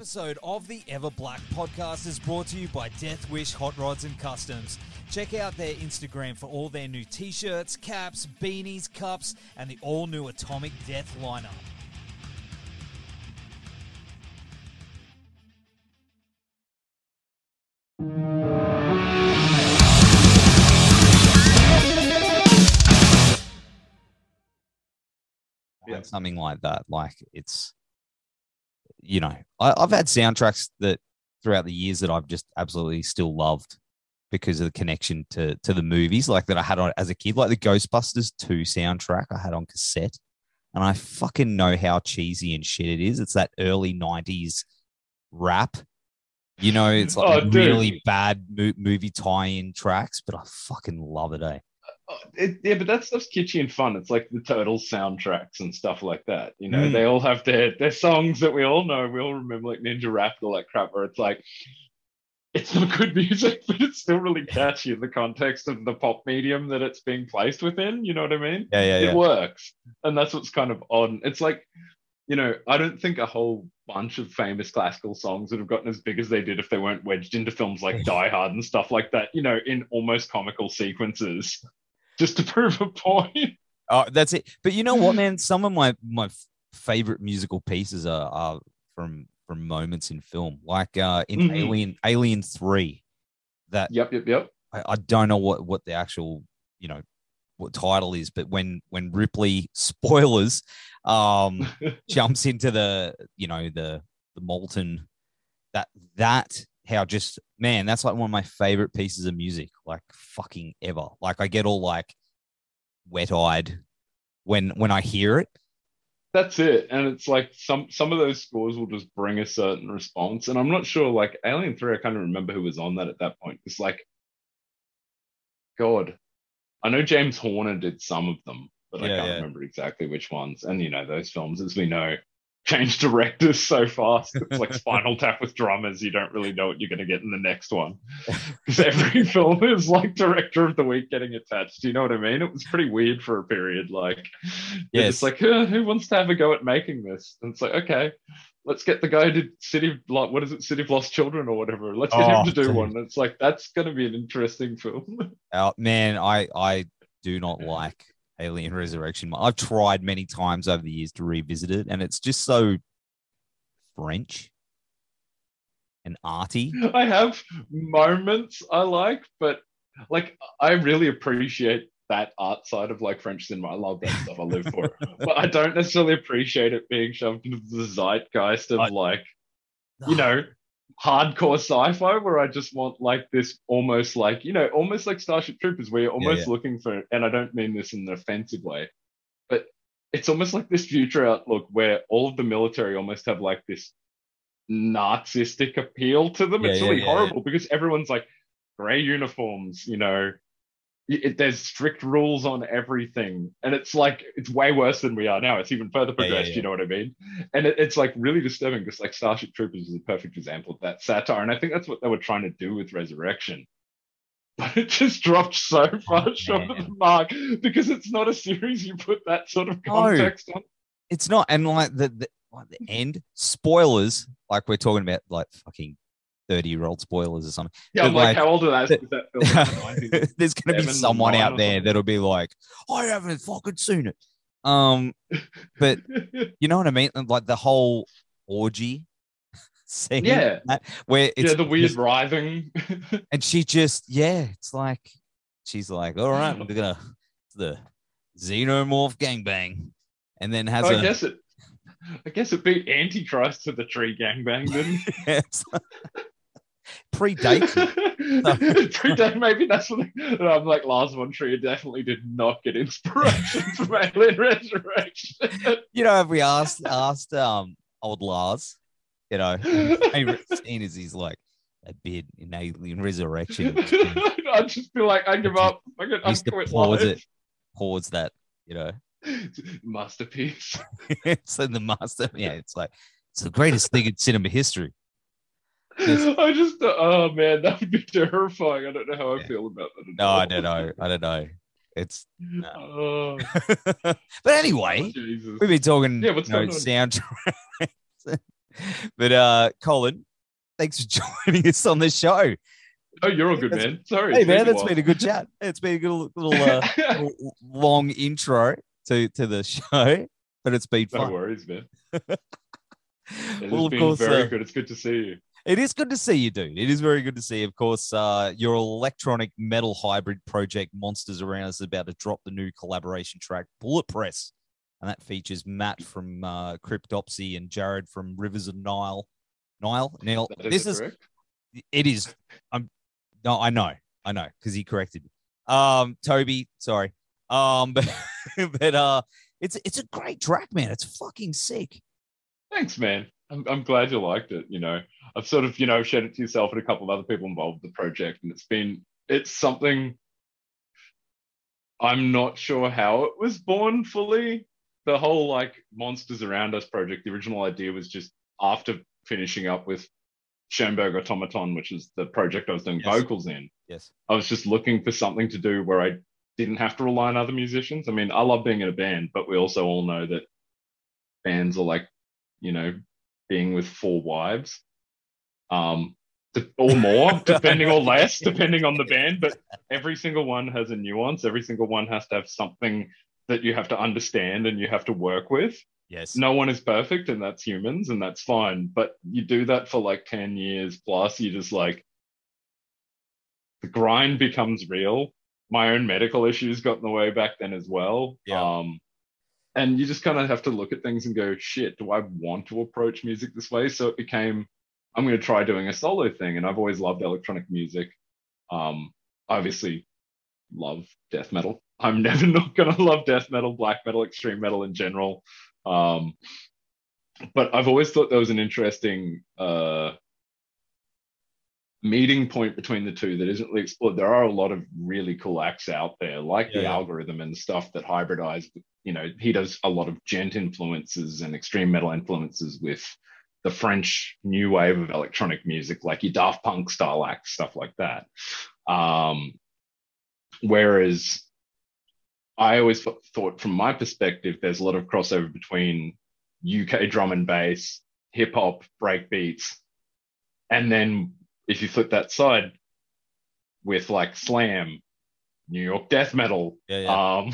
Episode of the Ever Black podcast is brought to you by Death Wish Hot Rods and Customs. Check out their Instagram for all their new t shirts, caps, beanies, cups, and the all new Atomic Death lineup. Yeah. Something like that. Like it's you know, I, I've had soundtracks that throughout the years that I've just absolutely still loved because of the connection to to the movies, like that I had on as a kid, like the Ghostbusters 2 soundtrack I had on cassette. And I fucking know how cheesy and shit it is. It's that early 90s rap. You know, it's like Oh, really bad mo- movie tie-in tracks, but I fucking love it, eh? Uh, It, yeah, but that stuff's kitschy and fun. It's like the Turtles soundtracks and stuff like that. You know, Mm. they all have their their songs that we all know. We all remember, like Ninja Rap and all that crap. Where it's like, it's not good music, but it's still really catchy in the context of the pop medium that it's being placed within. You know what I mean? Yeah, yeah, It yeah. works, and that's what's kind of odd. It's like, you know, I don't think a whole bunch of famous classical songs would have gotten as big as they did if they weren't wedged into films like Die Hard and stuff like that. You know, in almost comical sequences just to prove a point. Oh, that's it. But you know what, man? Some of my my favorite musical pieces are, are from from moments in film, like uh, in Mhm. Alien Alien Three. That Yep, yep, yep. I, I don't know what what the actual you know what title is, but when when Ripley spoilers um jumps into the you know the the molten that that how just man that's like one of my favorite pieces of music like fucking ever like i get all like wet-eyed when when i hear it That's it. And it's like some some of those scores will just bring a certain response. And I'm not sure, like Alien 3, I kind of remember who was on that at that point. It's like, God, I know James Horner did some of them, but I can't yeah. remember exactly which ones. And you know, those films, as we know, change directors so fast. It's like Spinal Tap with drummers. You don't really know what you're going to get in the next one. Because every film is like director of the week getting attached. Do you know what I mean? It was pretty weird for a period. Like, yeah, Yes. it's like, "Uh, who wants to have a go at making this? And it's like, okay, let's get the guy who did City of like, what is it, City of Lost Children or whatever. Let's get Oh, him to do dude. one. It's like that's going to be an interesting film. uh, man i i do not like alien resurrection i've tried many times over the years to revisit it and it's just so french and arty I have moments I like, but like I really appreciate that art side of like French cinema. I love that stuff. I live for it. but I don't necessarily appreciate it being shoved into the zeitgeist of I- like, you know, hardcore sci-fi where I just want like this almost like, you know, almost like Starship Troopers where you're almost yeah. looking for and I don't mean this in an offensive way, but it's almost like this future outlook where all of the military almost have like this narcissistic appeal to them. Yeah, it's yeah, really yeah, yeah. horrible because everyone's like gray uniforms, you know. It, there's strict rules on everything, and it's like it's way worse than we are now. It's even further Yeah, yeah, progressed. yeah. You know what I mean? And it, it's like really disturbing because like Starship Troopers is a perfect example of that satire, and I think that's what they were trying to do with Resurrection. But it just dropped so far short of the mark because it's not a series you put that sort of No. context on. it's not and like the, the like the end spoilers like we're talking about like fucking 30 year old spoilers or something Yeah, I'm like, like, how old are that? Is that film in the 90s? there's gonna be someone out there that'll be like i haven't fucking seen it um but you know what i mean like the whole orgy scene Yeah. that- where it's yeah, the weird just- writhing. and she just yeah it's like she's like all right we're gonna the xenomorph gangbang and then has I a guess it. I guess it beat Antichrist to the tree gangbang, didn't it's predates it. Predate, maybe that's what I'm like Lars von Trier definitely did not get inspiration from Alien Resurrection. you know, if we asked asked um old Lars, You know, favorite scene is he's like a bit in Alien Resurrection. I'd just be like, I give up. I get to quit pause life. it, pause that. You know, Masterpiece. it's in the master. Yeah, it's like it's the greatest thing in cinema history. I just, oh man, that would be terrifying. I don't know how I feel about that. No. I don't know. I don't know. It's, Oh, but anyway, Jesus. we've been talking Yeah, what's you know, soundtracks. but uh, Colin, thanks for joining us on the show. Oh, you're all good, That's- man. Sorry. Hey it's man, that's been a good chat. It's been a good little, uh, little long intro to to the show, but it's been No fun. worries, man. It Well, has of been course, very uh, good. It's good to see you. It is good to see you, dude. It is very good to see. Of course, uh, your electronic metal hybrid project Monsters Around Us is about to drop the new collaboration track Bullet Press, and that features Matt from uh, Cryptopsy and Jared from Rivers of Nihil. Nile, Nile. This is correct? it is. I'm no, I know, I know, because he corrected me. Um, Toby, sorry. Um, but but uh, it's it's a great track, man. It's fucking sick. Thanks, man. I'm, I'm glad you liked it. You know, I've sort of, you know, shared it to yourself and a couple of other people involved with the project, and it's been, it's something. I'm not sure how it was born fully. The whole like monsters around us project. The original idea was just after finishing up with Schoenberg Automaton, which is the project I was doing Yes. vocals in. Yes. I was just looking for something to do where I didn't have to rely on other musicians. I mean, I love being in a band, but we also all know that bands are like, you know, being with four wives, um, or more, depending or less, depending on the band. But every single one has a nuance. Every single one has to have something that you have to understand and you have to work with Yes. no one is perfect and that's humans and that's fine but you do that for like 10 years plus you just like the grind becomes real my own medical issues got in the way back then as well Yeah. um and you just kind of have to look at things and go shit do i want to approach music this way? So it became i'm going to try doing a solo thing. And i've always loved electronic music. Um obviously love death metal. I'm never not going to love death metal black metal extreme metal in general. Um, but I've always thought there was an interesting uh, meeting point between the two that isn't really explored. There are a lot of really cool acts out there, like Yeah, the yeah. algorithm and stuff that hybridize. You know, he does a lot of djent influences and extreme metal influences with the French new wave of electronic music, like your Daft Punk style acts, stuff like that. Um, whereas I always thought, from my perspective, there's a lot of crossover between UK drum and bass, hip hop, break beats, and then if you flip that side with like slam, New York death metal, Yeah, yeah. um,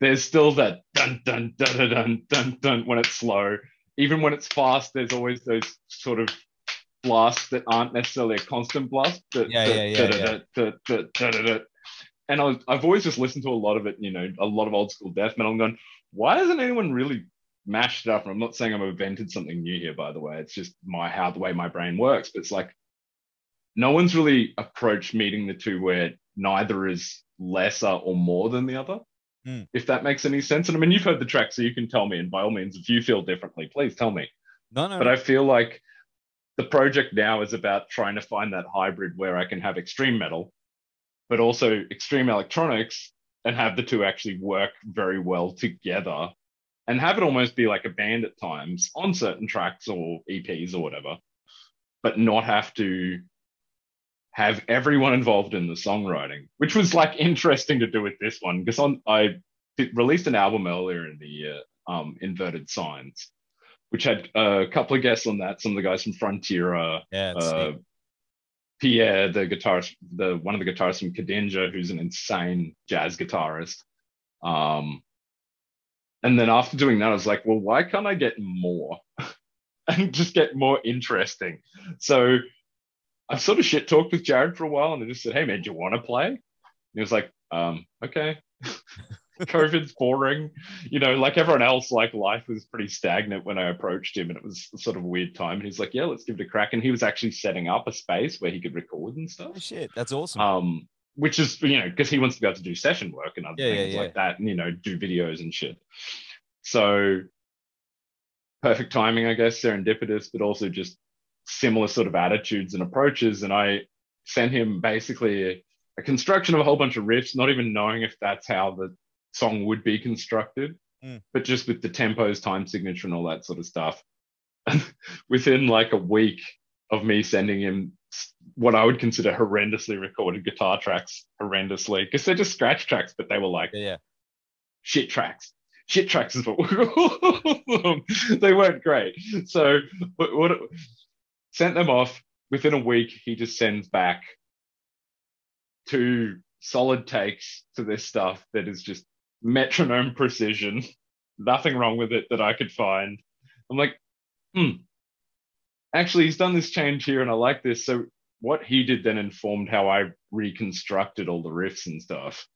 there's still that dun dun dun dun dun dun dun when it's slow. Even when it's fast, there's always those sort of blasts that aren't necessarily a constant blast. But Yeah, yeah. And I was, I've always just listened to a lot of it, you know, a lot of old school death metal, and gone, why hasn't anyone really mashed it up? And I'm not saying I've invented something new here, by the way. It's just my how the way my brain works. But it's like no one's really approached meeting the two where neither is lesser or more than the other. Hmm. If that makes any sense. And I mean, you've heard the track, so you can tell me. And by all means, if you feel differently, please tell me. no, no. But I feel like the project now is about trying to find that hybrid where I can have extreme metal, but also extreme electronics and have the two actually work very well together and have it almost be like a band at times on certain tracks or EPs or whatever, but not have to have everyone involved in the songwriting, which was like interesting to do with this one because on I did, released an album earlier in the year, um, Inverted Signs, which had a couple of guests on that. Some of the guys from Frontierer, yeah, uh. Pierre, the guitarist, the one of the guitarists from Kadinja, who's an insane jazz guitarist. Um, and then after doing that, I was like, well, why can't I get more and just get more interesting? So I've sort of shit talked with Jared for a while, and I just said, hey man, do you want to play? And he was like, um, okay. COVID's boring. You know, like everyone else, like life was pretty stagnant when I approached him, and it was sort of weird time. And he's like, "Yeah, let's give it a crack." And he was actually setting up a space where he could record and stuff. Oh, shit, that's awesome. Um, which is you know because he wants to be able to do session work and other Yeah, yeah, things yeah. like that, and you know do videos and shit. So perfect timing, I guess, serendipitous, but also just similar sort of attitudes and approaches. And I sent him basically a, a construction of a whole bunch of riffs, not even knowing if that's how the song would be constructed, Mm. but just with the tempos, time signature, and all that sort of stuff. And within like a week of me sending him what I would consider horrendously recorded guitar tracks, horrendously, because they're just scratch tracks, but they were like Yeah, yeah. shit tracks. Shit tracks is what we. They weren't great. So what, what sent them off within a week. He just sends back two solid takes to this stuff that is just metronome precision. Nothing wrong with it that I could find. I'm like, hmm. Actually, he's done this change here, and I like this. So what he did then informed how I reconstructed all the riffs and stuff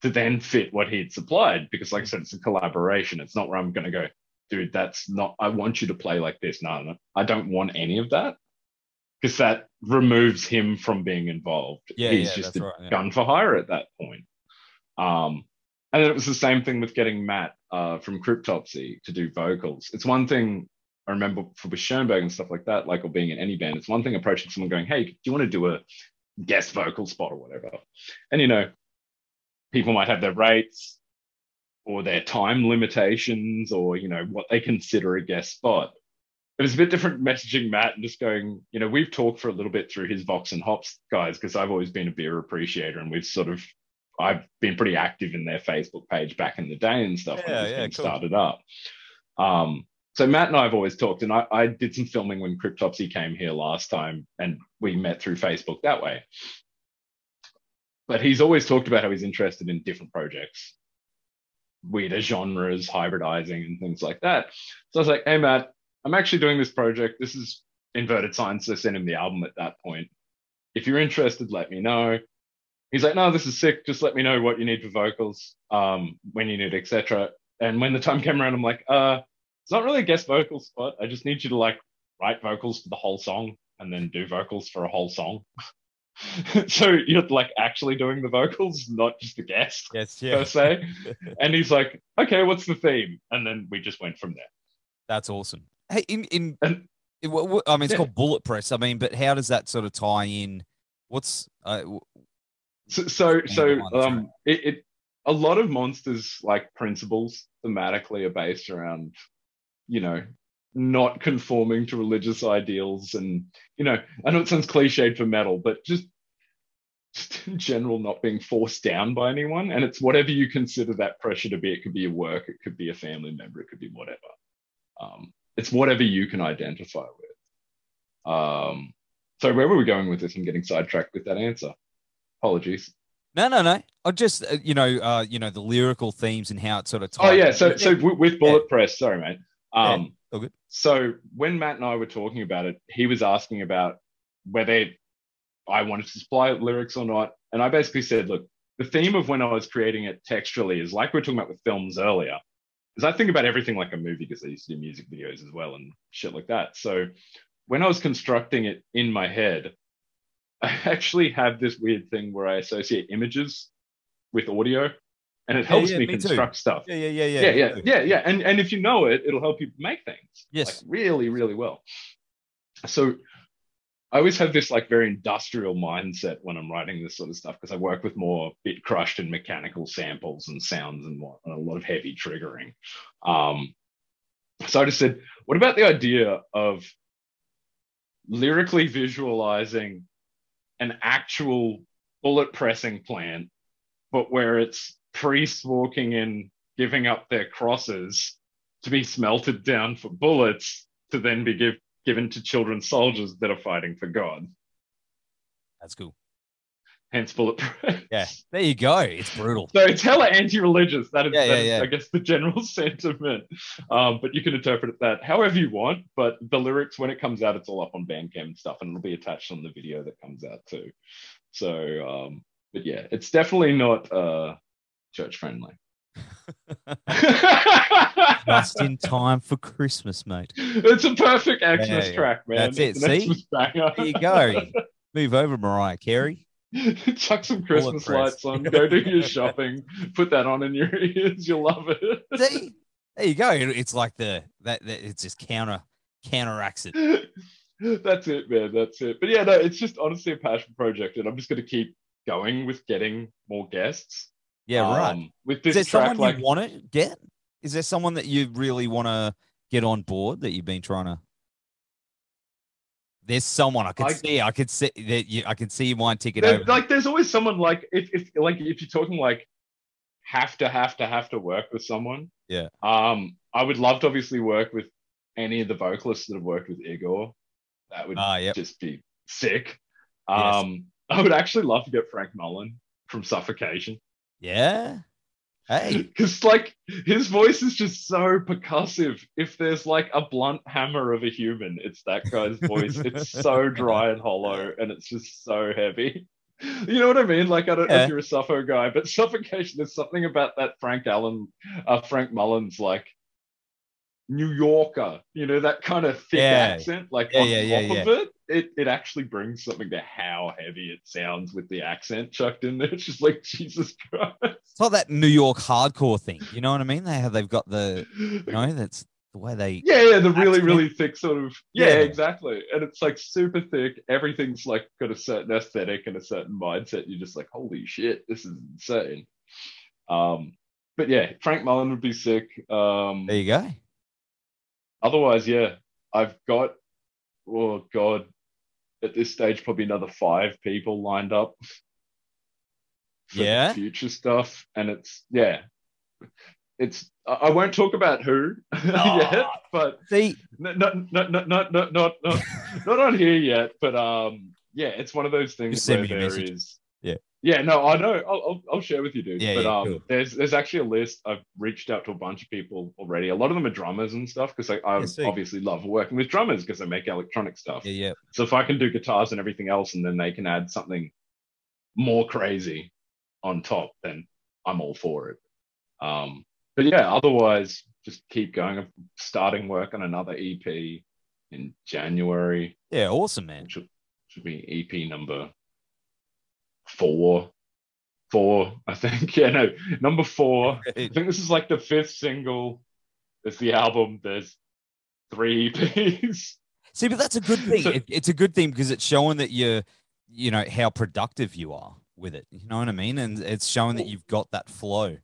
to then fit what he'd supplied. Because, like I said, it's a collaboration. It's not where I'm going to go, dude. That's not. I want you to play like this. No, no, I don't want any of that because that removes him from being involved. Yeah, He's yeah, just a right, yeah. gun for hire at that point. Um, and it was the same thing with getting Matt uh, from Cryptopsy to do vocals. It's one thing I remember for with Schoenberg and stuff like that, like or being in any band. It's one thing approaching someone going, "Hey, do you want to do a guest vocal spot or whatever?" And you know, people might have their rates or their time limitations or you know what they consider a guest spot. It was a bit different messaging Matt and just going, you know, we've talked for a little bit through his Vox and Hops guys because I've always been a beer appreciator and we've sort of I've been pretty active in their Facebook page back in the day and stuff Yeah, was yeah, cool. started up. Um, so Matt and I have always talked, and I, I did some filming when Cryptopsy came here last time, and we met through Facebook that way. But he's always talked about how he's interested in different projects, weirder genres, hybridizing, and things like that. So I was like, hey, Matt, I'm actually doing this project. This is Inverted Science. So I sent him the album at that point. If you're interested, let me know. He's like, no, this is sick. Just let me know what you need for vocals, um, when you need, etc. And when the time came around, I'm like, uh, it's not really a guest vocal spot. I just need you to like write vocals for the whole song and then do vocals for a whole song. so you're like actually doing the vocals, not just the guest Yes, per se. and he's like, okay, what's the theme? And then we just went from there. That's awesome. Hey, in in, And- what- I mean, it's Yeah. called Bullet Press. I mean, but how does that sort of tie in? What's uh, w- So, so, so um, it, it, a lot of monsters like principles thematically are based around, you know, not conforming to religious ideals, and you know, I know it sounds cliched for metal, but just, just in general, not being forced down by anyone, and it's whatever you consider that pressure to be. It could be a work, it could be a family member, it could be whatever. Um, it's whatever you can identify with. Um, so where were we going with this? I'm getting sidetracked with that answer. Apologies. no, no, no. I just uh, you know, uh, you know, the lyrical themes and how it sort of ties. Oh yeah, so so with Bullet Press, sorry mate. Um, all good. so when Matt and I were talking about it, he was asking about whether I wanted to supply lyrics or not, and I basically said, look, the theme of when I was creating it textually is like we were talking about with films earlier, is I think about everything like a movie because I used to do music videos as well and shit like that. So when I was constructing it in my head, I actually have this weird thing where I associate images with audio, and it helps yeah, me me too. construct stuff yeah, yeah, yeah, yeah, yeah, yeah, yeah, yeah. And and if you know it, it'll help you make things. Yes. Like really, really well. So I always have this like very industrial mindset when I'm writing this sort of stuff because I work with more bit crushed and mechanical samples and sounds and what and a lot of heavy triggering. Um, so I just said, what about the idea of lyrically visualizing an actual bullet pressing plant, but where it's priests walking in, giving up their crosses to be smelted down for bullets to then be give, given to children soldiers that are fighting for God. That's cool. Hence bullet press. Yeah, there you go. It's brutal. So it's hella anti-religious. That is, Yeah, that yeah, is, yeah. I guess, the general sentiment. Um, but you can interpret it that however you want. But the lyrics, when it comes out, it's all up on Bandcamp and stuff, and it'll be attached on the video that comes out too. So, um, but yeah, it's definitely not uh, church friendly. Just in time for Christmas, mate. it's a perfect Xmas Yeah, track, man. That's it, It's see? There you go. Move over, Mariah Carey. Chuck some Christmas lights on. Go do your shopping. Put that on in your ears. You'll love it. See, There you go. It's like the that, that it's just counter counteracts it. That's it, man. That's it. But yeah, no, it's just honestly a passion project, and I'm just going to keep going with getting more guests. Yeah, right. Um, with Is there track, someone like, you want to get? Is there someone that you really want to get on board that you've been trying to? There's someone I could I- see. I could see that you. I could see you take it there- over. like, there's always someone like if if like if you're talking like have to have to have to work with someone. Yeah. Um, I would love to obviously work with any of the vocalists that have worked with Igor. That would Ah, yep. just be sick. Yes. Um, I would actually love to get Frank Mullen from Suffocation. Yeah. Hey. Because like his voice is just so percussive. If there's like a blunt hammer of a human, it's that guy's voice. it's so dry and hollow, and it's just so heavy. You know what I mean? Like I don't know if you're a Suffo guy, but suffocation. There's something about that Frank Allen, uh, Frank Mullins, like New Yorker. You know that kind of thick Yeah. accent. Like Yeah, on yeah, top yeah, of it, it it actually brings something to how heavy it sounds with the accent chucked in there. It's just like Jesus Christ. It's not that New York hardcore thing. You know what I mean? They have. They've got the. You know, that's the way they. Yeah, yeah, the really, accent. really thick sort of. Yeah, Yeah. exactly. And it's like super thick. Everything's like got a certain aesthetic and a certain mindset. You're just like, holy shit, this is insane. Um, but yeah, Frank Mullen would be sick. Um, There you go. otherwise, yeah, I've got, oh god, at this stage probably another five people lined up yeah. future stuff. And it's yeah. It's I won't talk about who oh, yet, but see, not not not not not not not on here yet. But um, yeah, it's one of those things you where there is yeah. No, I know. I'll, I'll I'll share with you, dude. Yeah, but yeah, um, cool. there's there's actually a list. I've reached out to a bunch of people already. A lot of them are drummers and stuff because I, I Yeah, obviously love working with drummers because they make electronic stuff. yeah, yeah. So if I can do guitars and everything else, and then they can add something more crazy on top, then I'm all for it. Um, but yeah, otherwise, just keep going. I'm starting work on another EP in January, Yeah, awesome, man. should, should be EP number four. Four, I think. Yeah, no, number four. I think this is like the fifth single. There's the album. There's three EPs. See, but that's a good thing. It, it's a good thing because it's showing that you're, you know, how productive you are with it. You know what I mean? And it's showing that you've got that flow.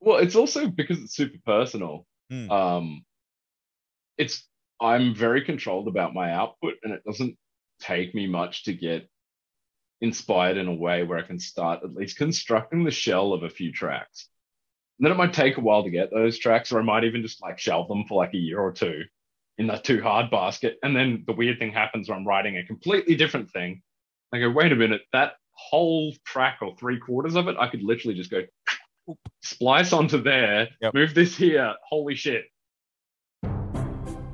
Well, it's also because it's super personal. Hmm. Um, it's I'm very controlled about my output, and it doesn't take me much to get inspired in a way where I can start at least constructing the shell of a few tracks. And then it might take a while to get those tracks, or I might even just like shelve them for like a year or two in that too hard basket. And then the weird thing happens where I'm writing a completely different thing. I go, wait a minute, that whole track or three quarters of it, I could literally just go splice onto there, Yep. move this here. Holy shit.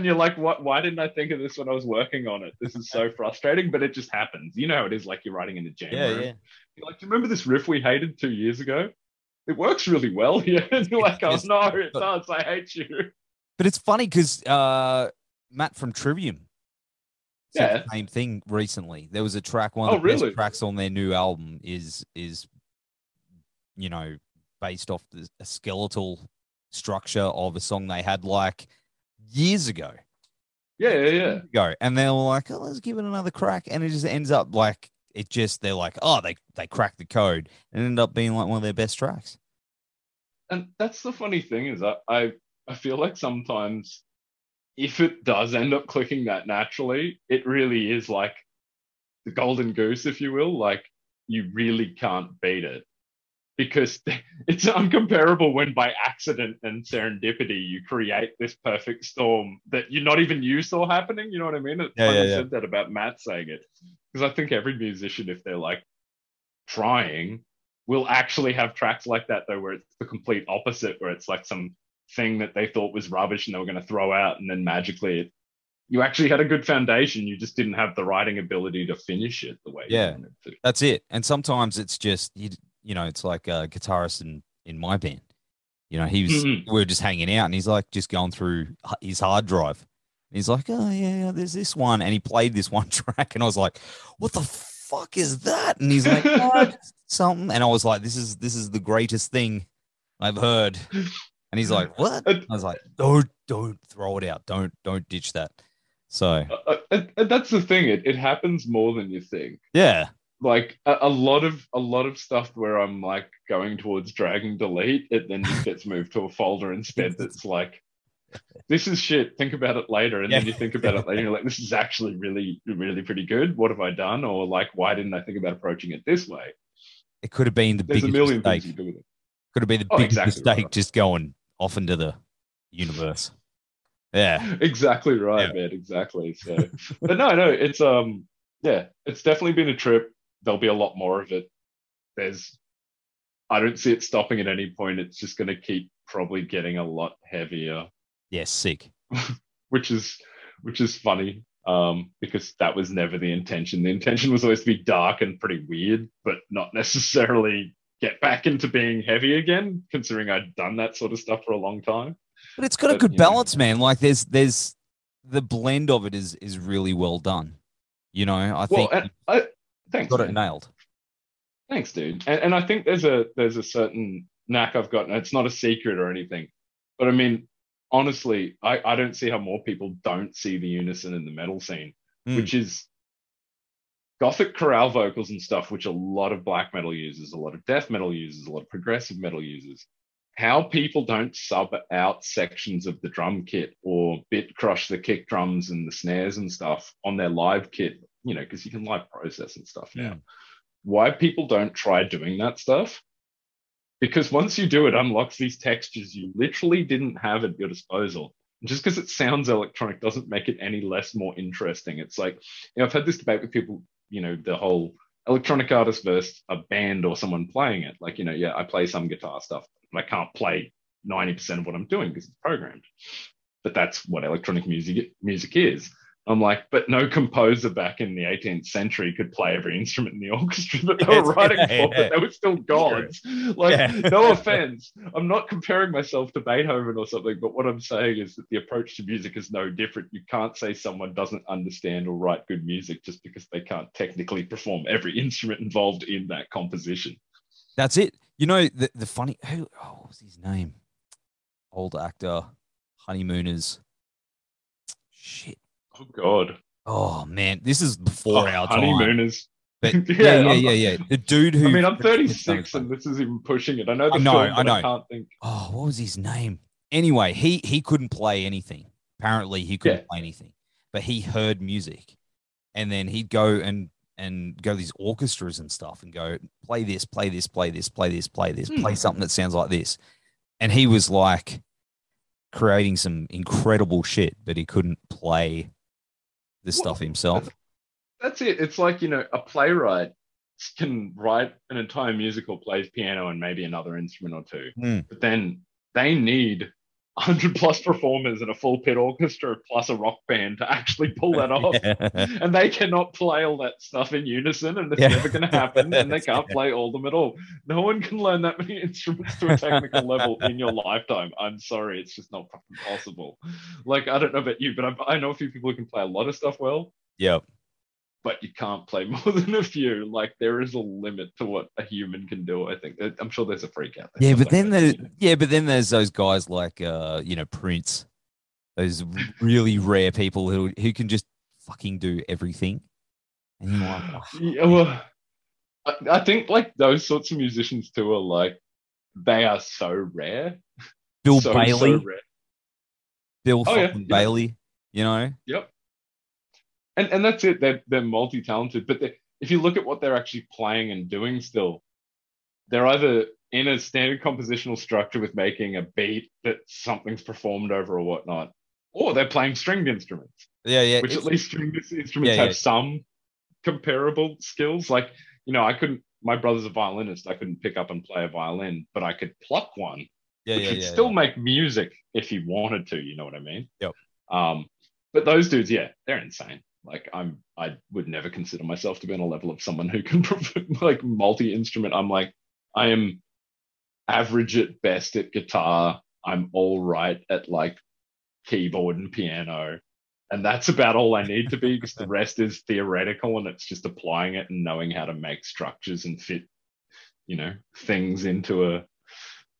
And you're like, what? Why didn't I think of this when I was working on it? This is so frustrating, but it just happens. You know how it is like you're writing in the jam Yeah, room. yeah. You're like, do you remember this riff we hated two years ago? It works really well here. And you're like, oh no, it does. I hate you. But it's funny because uh, Matt from Trivium said Yeah. the same thing recently. There was a track, one Oh, of the best really? tracks on their new album is is you know based off the, a skeletal structure of a song they had like years ago. Yeah, yeah, yeah. ago, and they were like, "Oh, let's give it another crack," and it just ends up like it just they're like, "Oh, they they cracked the code," and it ended up being like one of their best tracks. And that's the funny thing is I, I I feel like sometimes if it does end up clicking that naturally, it really is like the golden goose, if you will. Like you really can't beat it because it's uncomparable when by accident and serendipity you create this perfect storm that you not even you saw happening. You know what I mean? It's Yeah, yeah, you yeah. said that about Matt saying it because I think every musician, if they're like trying, will actually have tracks like that though, where it's the complete opposite, where it's like some thing that they thought was rubbish and they were going to throw out, and then magically it, you actually had a good foundation. You just didn't have the writing ability to finish it the way Yeah. you wanted to. That's it. And sometimes it's just you, you know, it's like a guitarist in in my band. You know, he was Mhm. we were just hanging out, and he's like just going through his hard drive. And he's like, "Oh yeah, yeah, there's this one," and he played this one track, and I was like, "What the fuck is that?" And he's like, "Oh, "Something," and I was like, "This is this is the greatest thing I've heard." And he's like, "What?" I was like, "Don't don't throw it out. Don't don't ditch that." So Uh, uh, that's the thing. It, it happens more than you think. yeah, like a, a lot of a lot of stuff where I'm like going towards drag and delete, it then just gets moved to a folder instead. That's like, this is shit. Think about it later, and then you think about it later. You're like, this is actually really, really pretty good. What have I done? Or like, why didn't I think about approaching it this way? it could have been the There's a biggest million mistake. things you do with it. Could have been the Oh, biggest exactly mistake right. just going off into the universe. Yeah. exactly right, Yeah. man. Exactly. So, but no, no, it's um, yeah, it's definitely been a trip. There'll be a lot more of it. There's, I don't see it stopping at any point. It's just going to keep probably getting a lot heavier, Yeah, sick. which is, which is funny. Um, because that was never the intention. The intention was always to be dark and pretty weird, but not necessarily get back into being heavy again. Considering I'd done that sort of stuff for a long time. But it's got a good you know. balance, man. Like there's there's the blend of it is is really well done. You know, I Well, think I, thanks. got it nailed. Thanks, dude. And, and I think there's a there's a certain knack I've got, and it's not a secret or anything. But I mean, honestly, I, I don't see how more people don't see the unison in the metal scene, Mm. which is gothic chorale vocals and stuff, which a lot of black metal uses, a lot of death metal uses, a lot of progressive metal uses. How people don't sub out sections of the drum kit or bit crush the kick drums and the snares and stuff on their live kit, you know, because you can live process and stuff now. Why people don't try doing that stuff? Because once you do it unlocks these textures you literally didn't have at your disposal. Just because it sounds electronic doesn't make it any less more interesting. It's like you know i've had this debate with people you know the whole electronic artist versus a band or someone playing it. Like you know yeah i play some guitar stuff and i can't play 90% of what i'm doing because it's programmed. But that's what electronic music music is I'm like, but no composer back in the 18th century could play every instrument in the orchestra that they were writing yeah, for, yeah. but they were still gods. Like, Yeah. no offense. I'm not comparing myself to Beethoven or something, but what I'm saying is that the approach to music is no different. You can't say someone doesn't understand or write good music just because they can't technically perform every instrument involved in that composition. That's it. You know, the the funny who oh, what was his name? Old actor, honeymooners. Shit. Oh, God. Oh man, this is before Oh, our time. honeymooners. But Yeah, yeah, yeah, yeah, yeah. The dude who I mean, I'm 36 and this is even pushing it. I know the I know, film, I know. I can't think. oh, what was his name? Anyway, he he couldn't play anything. Apparently, he couldn't Yeah. play anything, but he heard music, and then he'd go and and go to these orchestras and stuff, and go play this, play this, play this, play this, play this, play Hmm. something that sounds like this, and he was like creating some incredible shit, but he couldn't play the stuff himself. That's it. It's like, you know, a playwright can write an entire musical, plays piano and maybe another instrument or two. Hmm. But then they need 100 plus performers and a full pit orchestra plus a rock band to actually pull that off. And they cannot play all that stuff in unison, and it's Yeah. never going to happen. And they can't play all them at all. No one can learn that many instruments to a technical level in your lifetime. I'm sorry, it's just not fucking possible. Like I don't know about you, but I, I know a few people who can play a lot of stuff well, yep. But you can't play more than a few. Like there is a limit to what a human can do. I think I'm sure there's a freak out there. Yeah, but then there's yeah, but then there's those guys like uh, you know, Prince, those really rare people who who can just fucking do everything. And you're like, "Oh, Yeah, well, I, I think like those sorts of musicians too are like they are so rare. Bill so, Bailey, So rare. Bill Oh, yeah, fucking yeah. Bailey, you know? Yep. And and that's it. They're they're multi talented, but they, if you look at what they're actually playing and doing, still, they're either in a standard compositional structure with making a beat that something's performed over or whatnot, or they're playing stringed instruments. Yeah, yeah. which at least stringed instruments Yeah, have yeah. some comparable skills. Like, you know, I couldn't, my brother's a violinist. I couldn't pick up and play a violin, but I could pluck one Yeah, which yeah, would yeah. still make music if he wanted to. You know what I mean? Yep. Um, but those dudes, yeah, they're insane. Like I'm, I would never consider myself to be on a level of someone who can like multi instrument. I'm like, I am average at best at guitar. I'm all right at like keyboard and piano. And that's about all I need to be because the rest is theoretical and it's just applying it and knowing how to make structures and fit, you know, things into a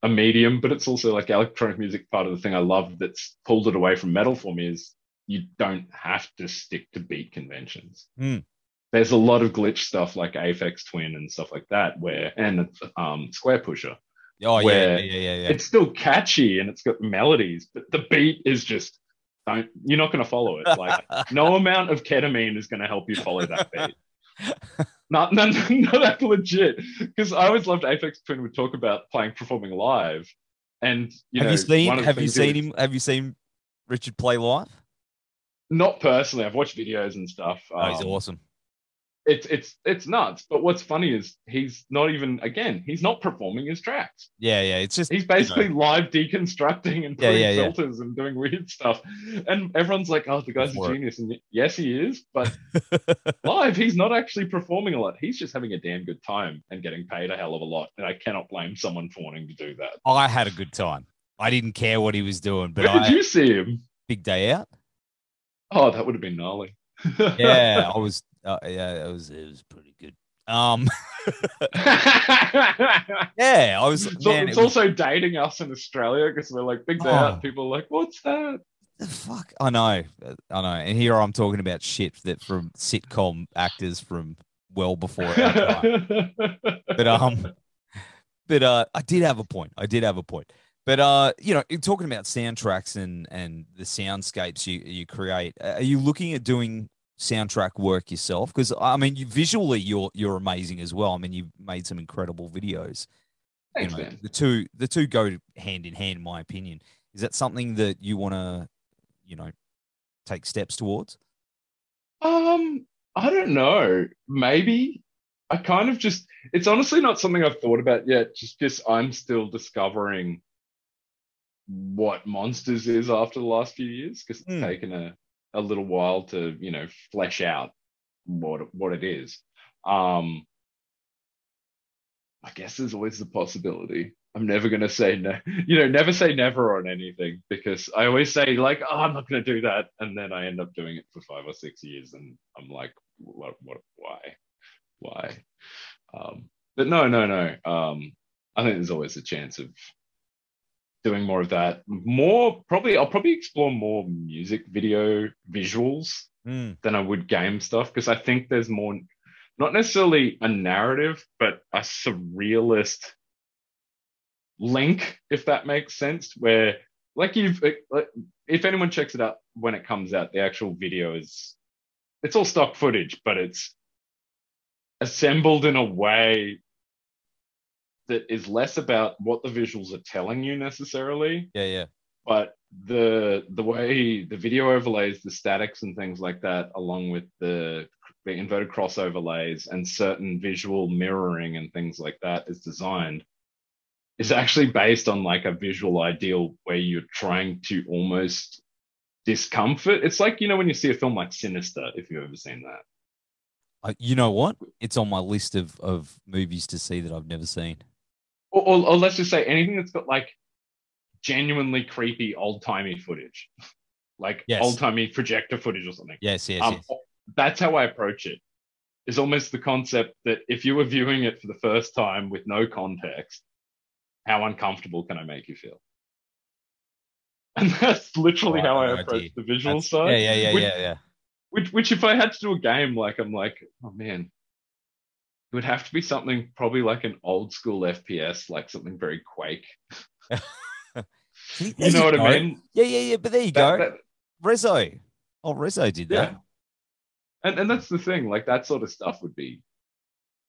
a medium. But it's also like electronic music part of the thing I love that's pulled it away from metal for me is you don't have to stick to beat conventions. Mm. There's a lot of glitch stuff like Aphex Twin and stuff like that where and um Squarepusher Oh yeah, yeah, yeah, yeah, it's still catchy and it's got melodies, but the beat is just don't you're not going to follow it. Like no amount of ketamine is going to help you follow that beat. Not no, no, no, that's legit. Because I always loved Aphex Twin would talk about playing performing live, and you have know, you seen? one of the Have you seen would- him? Have you seen Richard play live? Not personally. I've watched videos and stuff. Oh, he's Um, awesome. It's it's it's nuts. But what's funny is he's not even again. He's not performing his tracks. Yeah, yeah. It's just He's basically live deconstructing and putting yeah, yeah. filters and doing weird stuff. And everyone's like, "Oh, the guy's a it. genius." And yes, he is. But live, he's not actually performing a lot. He's just having a damn good time and getting paid a hell of a lot. And I cannot blame someone for wanting to do that. I had a good time. I didn't care what he was doing, but Where did I you see him? big day out. Oh, that would have been gnarly. Yeah, I was. Uh, yeah, it was. It was pretty good. Um, yeah, I was. So man, it's it was- also dating us in Australia because we're like big Oh. out. People are like, "What's that?" the fuck. I know, I know. And here I'm talking about shit that from sitcom actors from well before our time. but um but uh i did have a point i did have a point but uh you know in talking about soundtracks and and the soundscapes you you create are you looking at doing soundtrack work yourself because i mean you, visually you're you're amazing as well i mean you've made some incredible videos you Thanks, know, man. the two the two go hand in hand in my opinion is that something that you want to you know take steps towards Um, I don't know. Maybe I kind of just. It's honestly not something I've thought about yet. Just because I'm still discovering what monsters is after the last few years. Because it's Hmm. taken a a little while to you know flesh out what what it is. Um, I guess there's always the possibility. I'm never going to say no, you know, never say never on anything because I always say, like, oh, I'm not going to do that. And then I end up doing it for five or six years. And I'm like, what, what, why, why? Um, but no, no, no. Um, I think there's always a chance of doing more of that. More, probably, I'll probably explore more music video visuals Mm, than I would game stuff because I think there's more, not necessarily a narrative, but a surrealist link, if that makes sense. Where, like, you've, like, if anyone checks it out when it comes out, the actual video is, it's all stock footage, but it's assembled in a way that is less about what the visuals are telling you necessarily yeah yeah. but the the way the video overlays the statics and things like that along with the, the inverted cross overlays and certain visual mirroring and things like that is designed is actually based on like a visual ideal where you're trying to almost discomfort. It's like you know when you see a film like sinister if you've ever seen that. Uh, you know what? It's on my list of of movies to see that i've never seen or, or, or let's just say anything that's got like genuinely creepy old timey footage like Yes. old timey projector footage or something yes yes, um, yes. that's how I approach it. Is almost the concept that if you were viewing it for the first time with no context, how uncomfortable can I make you feel? And that's literally Oh, how I I approach idea. the visual That's- side. yeah yeah yeah which, yeah yeah Which, which, if I had to do a game, like I'm like, oh man, it would have to be something probably like an old school FPS, like something very Quake. You there know what go. I mean? yeah yeah yeah but there you That- go that- Rezo. Oh, Rezo did that. And and that's the thing, like that sort of stuff would be,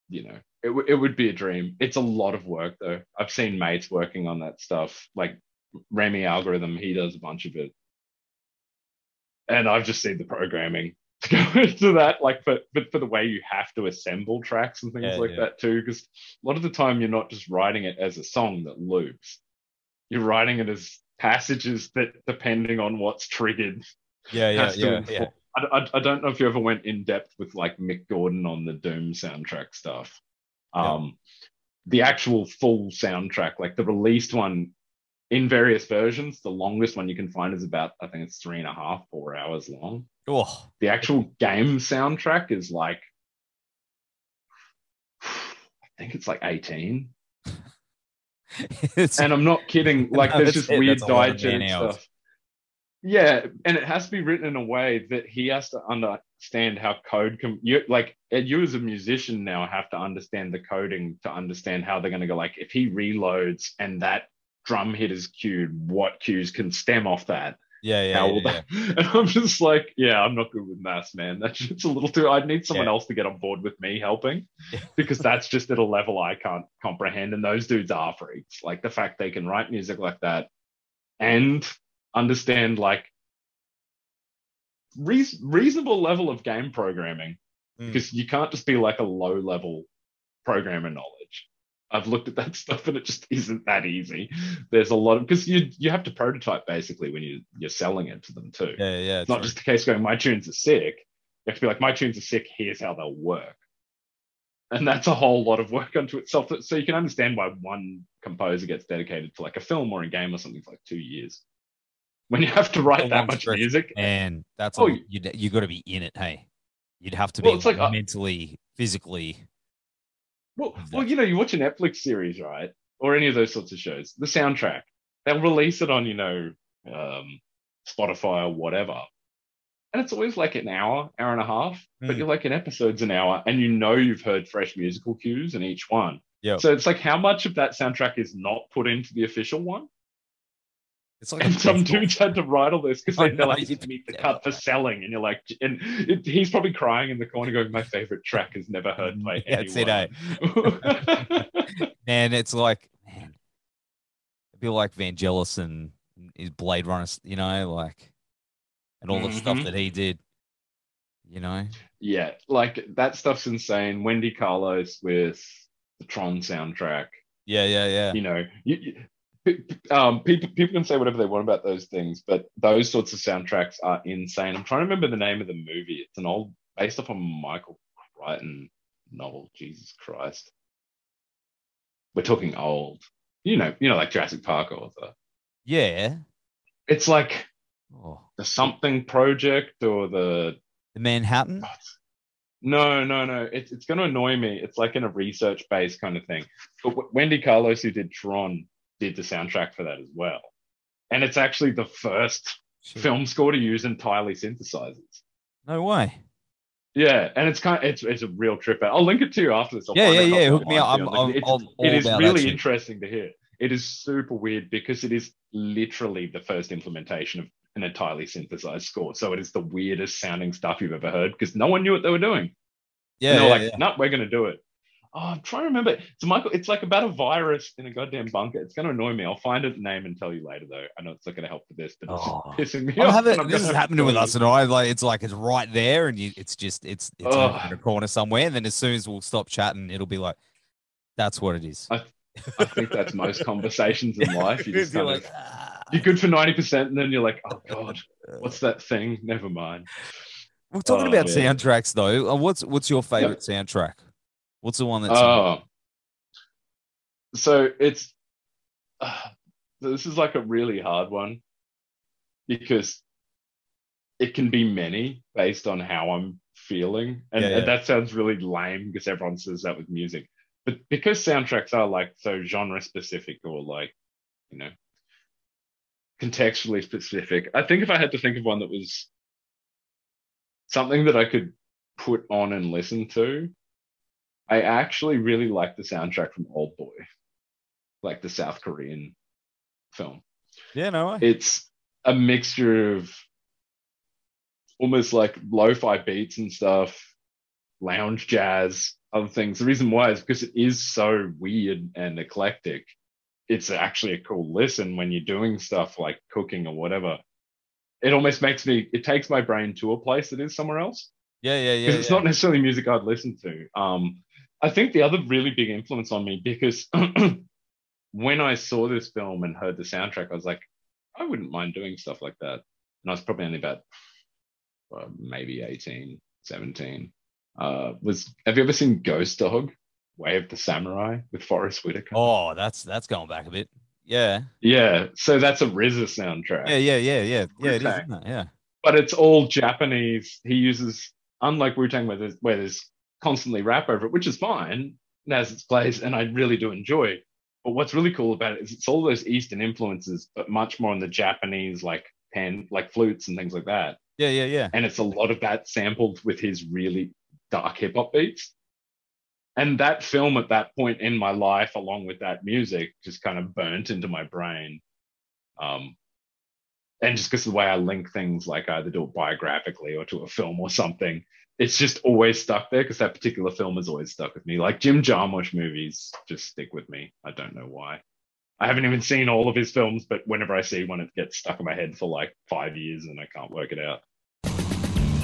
you know, it, w- it would be a dream. It's a lot of work though. I've seen mates working on that stuff, like Remy Algorithm, he does a bunch of it. And I've just seen the programming to go into that, like for but for the way you have to assemble tracks and things Yeah, like yeah. that too. Because a lot of the time you're not just writing it as a song that loops. you're writing it as passages that, depending on what's triggered, Yeah, yeah, yeah, yeah. I, I, I don't know if you ever went in depth with like Mick Gordon on the Doom soundtrack stuff. Yeah. Um, the actual full soundtrack, like the released one in various versions, the longest one you can find is about, I think it's three and a half, four hours long. Oh, The actual game soundtrack is like, I think it's like 18. it's, And I'm not kidding. Like, No, there's just it. weird That's a lot of diegetic stuff. Yeah, and it has to be written in a way that he has to understand how code can. You like you as a musician now have to understand the coding to understand how they're going to go. Like, if he reloads and that drum hit is cued, what cues can stem off that? yeah, yeah, how yeah, yeah. And I'm just like, yeah, I'm not good with maths, man. That's just a little too. I'd need someone else to get on board with me helping, because that's just at a level I can't comprehend. And those dudes are freaks. Like the fact they can write music like that and understand like reas reasonable level of game programming, Mm. because you can't just be like a low level programmer knowledge. I've looked at that stuff and it just isn't that easy. There's a lot of because you you have to prototype basically when you you're selling it to them too. Yeah, yeah. It's not true. just a case going, my tunes are sick. You have to be like, my tunes are sick. Here's how they'll work. And that's a whole lot of work unto itself. So you can understand why one composer gets dedicated to like a film or a game or something for like two years. When you have to write that much music, and that's Oh, all you you got to be in it. Hey, you'd have to be it's like, uh, mentally, physically. Well, well, you know, you watch a Netflix series, right, or any of those sorts of shows. The soundtrack, they'll release it on, you know, um, Spotify or whatever, and it's always like an hour, hour and a half. But Mm. you're like an episode's an hour, and you know you've heard fresh musical cues in each one. Yep. So it's like how much of that soundtrack is not put into the official one, It's like and some dudes had to write all this because they, they're know, like, you "It's meet the cut for selling," and you're like, and it, he's probably crying in the corner, going, "My favorite track is never heard by Yeah, that's it, eh? anyone." And it's like, man, it'd be like Vangelis and his Blade Runner, you know, like, and all the stuff Mhm. that he did, you know. Yeah, like that stuff's insane. Wendy Carlos with the Tron soundtrack. Yeah, yeah, yeah. You know, you, you, um, people people can say whatever they want about those things, but those sorts of soundtracks are insane. I'm trying to remember the name of the movie. It's an old, based off a Michael Crichton novel. Jesus Christ, we're talking old. You know, you know, like Jurassic Park author. Yeah. It's like Oh, the something project or the the Manhattan. No, no, no. It's it's going to annoy me. It's like in a research based kind of thing. But w- Wendy Carlos, who did Tron, did the soundtrack for that as well. And it's actually the first Shit. film score to use entirely synthesizers. No way. Yeah, and it's kind of it's it's a real trip out. I'll link it to you after this. I'll Yeah, yeah, yeah. Hook me up. I'm, I'm, It's- I'm it is really interesting to hear. It is super weird because it is literally the first implementation of an entirely synthesized score. So it is the weirdest sounding stuff you've ever heard because no one knew what they were doing. Yeah, and they're yeah, like, yeah. no, we're going to do it. Oh, I'm trying to remember. It's Michael. It's like about a virus in a goddamn bunker. It's going to annoy me. I'll find a name and tell you later, though. I know it's not going to help with this, but it's Oh. just pissing me I'm off. I'm this is happening with us and I. Like it's like it's right there, and you, it's just it's it's Ugh. in a corner somewhere. And then as soon as we'll stop chatting, it'll be like, that's what it is. I I think that's most conversations in life. You just You're of, "Ah." you're good for ninety percent, and then you're like, oh god, what's that thing? Never mind. We're talking Oh, about man. soundtracks though. Uh, What's what's your favorite soundtrack? What's the one that's Oh, so it's uh, this is like a really hard one because it can be many based on how I'm feeling, and, Yeah, yeah. and that sounds really lame because everyone says that with music, but because soundtracks are like so genre specific or like you know contextually specific, I think if I had to think of one that was something that I could put on and listen to, I actually really like the soundtrack from Old Boy, like the South Korean film. yeah, no way. It's a mixture of almost like lo-fi beats and stuff, lounge jazz, other things. The reason why is because it is so weird and eclectic. It's actually a cool listen when you're doing stuff like cooking or whatever. It almost makes me, it takes my brain to a place that is somewhere else yeah, yeah, yeah. because it's yeah. not necessarily music I'd listen to. Um, I think the other really big influence on me because when I saw this film and heard the soundtrack, I was like, I wouldn't mind doing stuff like that. And I was probably only about uh, maybe 18, 17. Uh, was have you ever seen Ghost Dog, Way of the Samurai with Forest Whitaker? Oh, that's that's going back a bit. Yeah. Yeah, so that's a RZA soundtrack. Yeah, yeah, yeah, yeah. Yeah, it is, isn't it? Yeah. but it's all Japanese. He uses, unlike Wu Tang, where there's, where there's constantly rap over it, which is fine and has its place, and I really do enjoy. But what's really cool about it is it's all those Eastern influences, but much more on the Japanese, like pan, like flutes and things like that. Yeah, yeah, yeah. And it's a lot of that sampled with his really dark hip hop beats. And that film at that point in my life, along with that music, just kind of burnt into my brain. Um, and just because the way I link things, like either do it biographically or to a film or something, it's just always stuck there because that particular film has always stuck with me. Like Jim Jarmusch movies just stick with me. I don't know why. I haven't even seen all of his films, but whenever I see one, it gets stuck in my head for like five years and I can't work it out.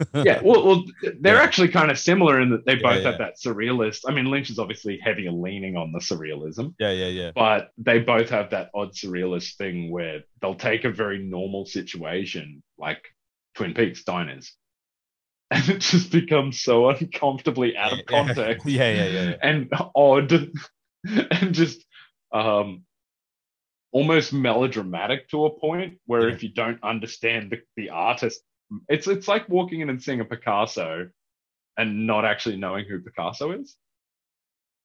yeah, well, well they're Yeah. actually kind of similar in that they both yeah. have that surrealist. I mean, Lynch is obviously heavier leaning on the surrealism, Yeah, yeah, yeah. but they both have that odd surrealist thing where they'll take a very normal situation like Twin Peaks diners, and it just becomes so uncomfortably out of context Yeah, yeah, yeah. yeah. and odd and just um almost melodramatic to a point where Yeah. if you don't understand the, the artist it's it's like walking in and seeing a picasso and not actually knowing who picasso is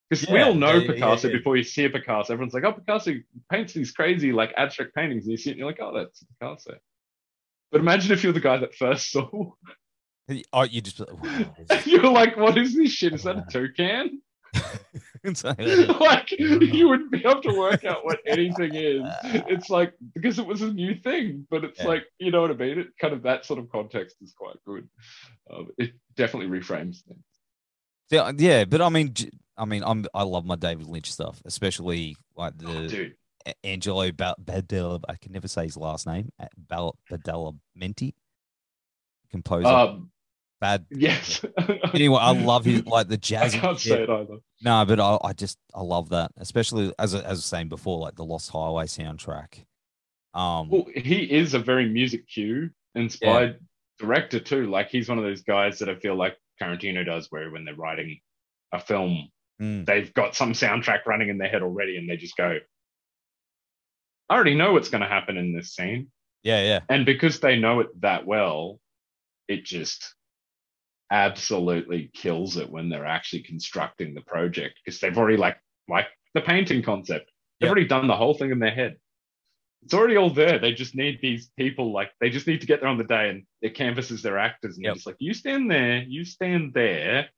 because we all know yeah, yeah, picasso yeah, yeah. before you see a picasso everyone's like oh picasso paints these crazy like abstract paintings and you see it and you're like oh that's picasso but imagine if you're the guy that first saw Oh, you just. Wow. you're like what is this shit is that a toucan like- like you wouldn't be able to work out what anything is. It's like because it was a new thing, but it's Yeah. like you know what I mean. It kind of that sort of context is quite good. Um, it definitely reframes things. yeah, yeah, but I mean, I mean, I'm I love my David Lynch stuff, especially like the Oh, Angelo ba- Badel. I can never say his last name. Bal- Badalamenti, composer. um, Bad. yes. Anyway, I love his like the I jazz. can't say it either. No, but I, I just I love that, especially as I, as I was saying before, like the Lost Highway soundtrack. Um, Well, he is a very music cue inspired director too. Like he's one of those guys that I feel like Tarantino does, where when they're writing a film, mm, they've got some soundtrack running in their head already, and they just go, "I already know what's going to happen in this scene." yeah, yeah, and because they know it that well, it just absolutely kills it when they're actually constructing the project because they've already like like the painting concept. They've Yep. already done the whole thing in their head. It's already all there. They just need these people like they just need to get there on the day and their canvases their actors and Yep. they're like, you stand there, you stand there.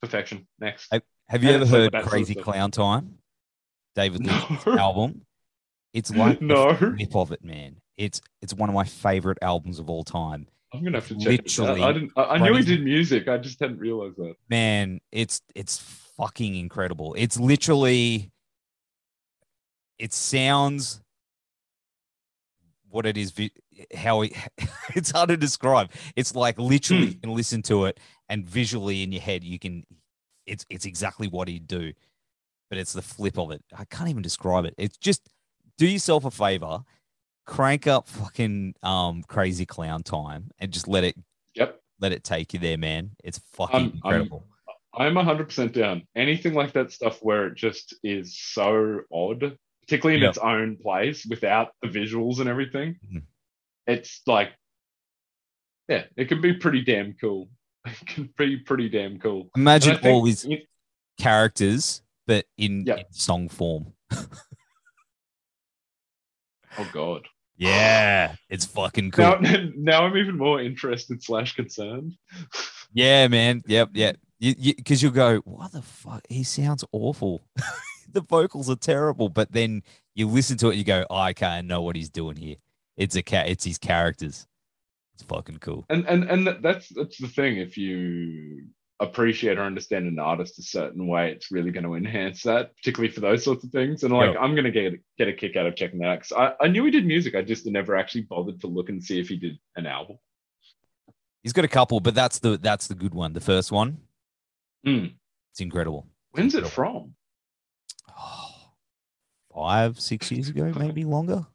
Perfection. Next. I- Have you And ever heard that sort of Crazy. Clown Time? David Lynch's No. album. It's like No. the flip of it, man. It's it's one of my favorite albums of all time. I'm gonna have to check. Literally I didn't I, I knew he did music, I just hadn't realized that. Man, it's it's fucking incredible. It's literally it sounds what it is, how it, it's hard to describe. It's like literally Hmm. you can listen to it and visually in your head you can. It's it's exactly what he'd do, but it's the flip of it. I can't even describe it. It's just do yourself a favor, crank up fucking um crazy clown time and just let it Yep. let it take you there, man. It's fucking I'm- I'm- incredible. I'm 100% down. Anything like that stuff where it just is so odd, particularly in Yep. its own place without the visuals and everything. Mhm. It's like, yeah, it can be pretty damn cool. It can be pretty damn cool. Imagine all these you- characters, but in, Yep. in song form. oh god. Yeah, it's fucking cool. Now, now I'm even more interested slash concerned. Yeah, man. Yep, yep. You because you, will go, what the fuck? He sounds awful. the vocals are terrible, but then you listen to it, and you go, oh, can't know what he's doing here. It's a cat. It's his characters. It's fucking cool. and and and that's that's the thing. If you appreciate or understand an artist a certain way, it's really going to enhance that, particularly for those sorts of things. And like, Yeah. I'm going to get get a kick out of checking that out because I, I knew he did music. I just never actually bothered to look and see if he did an album. He's got a couple, but that's the that's the good one. The first one, Hmm. it's incredible. When's it from? Oh, five, six years ago, maybe longer.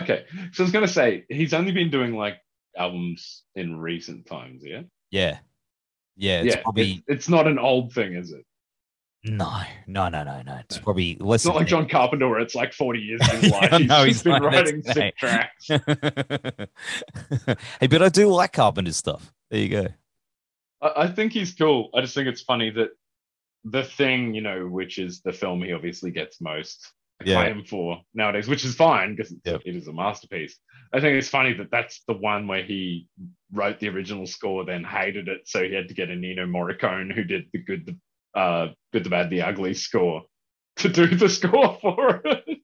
Okay, so I was going to say he's only been doing like albums in recent times. Yeah, Yeah, yeah. It's yeah. probably It's, it's not an old thing, is it? no, no, no, no, no. It's probably less. It's not like John Carpenter where it's like 40 years of his life. He's just he's been writing sick tracks. hey, but I do like Carpenter's stuff. There you go. I, I think he's cool. I just think it's funny that the thing, you know, which is the film he obviously gets most Yeah. acclaim for nowadays, which is fine because Yep. it is a masterpiece. I think it's funny that that's the one where he wrote the original score, then hated it, so he had to get Ennio Morricone who did the good, the uh, good, the bad, the ugly score to do the score for it.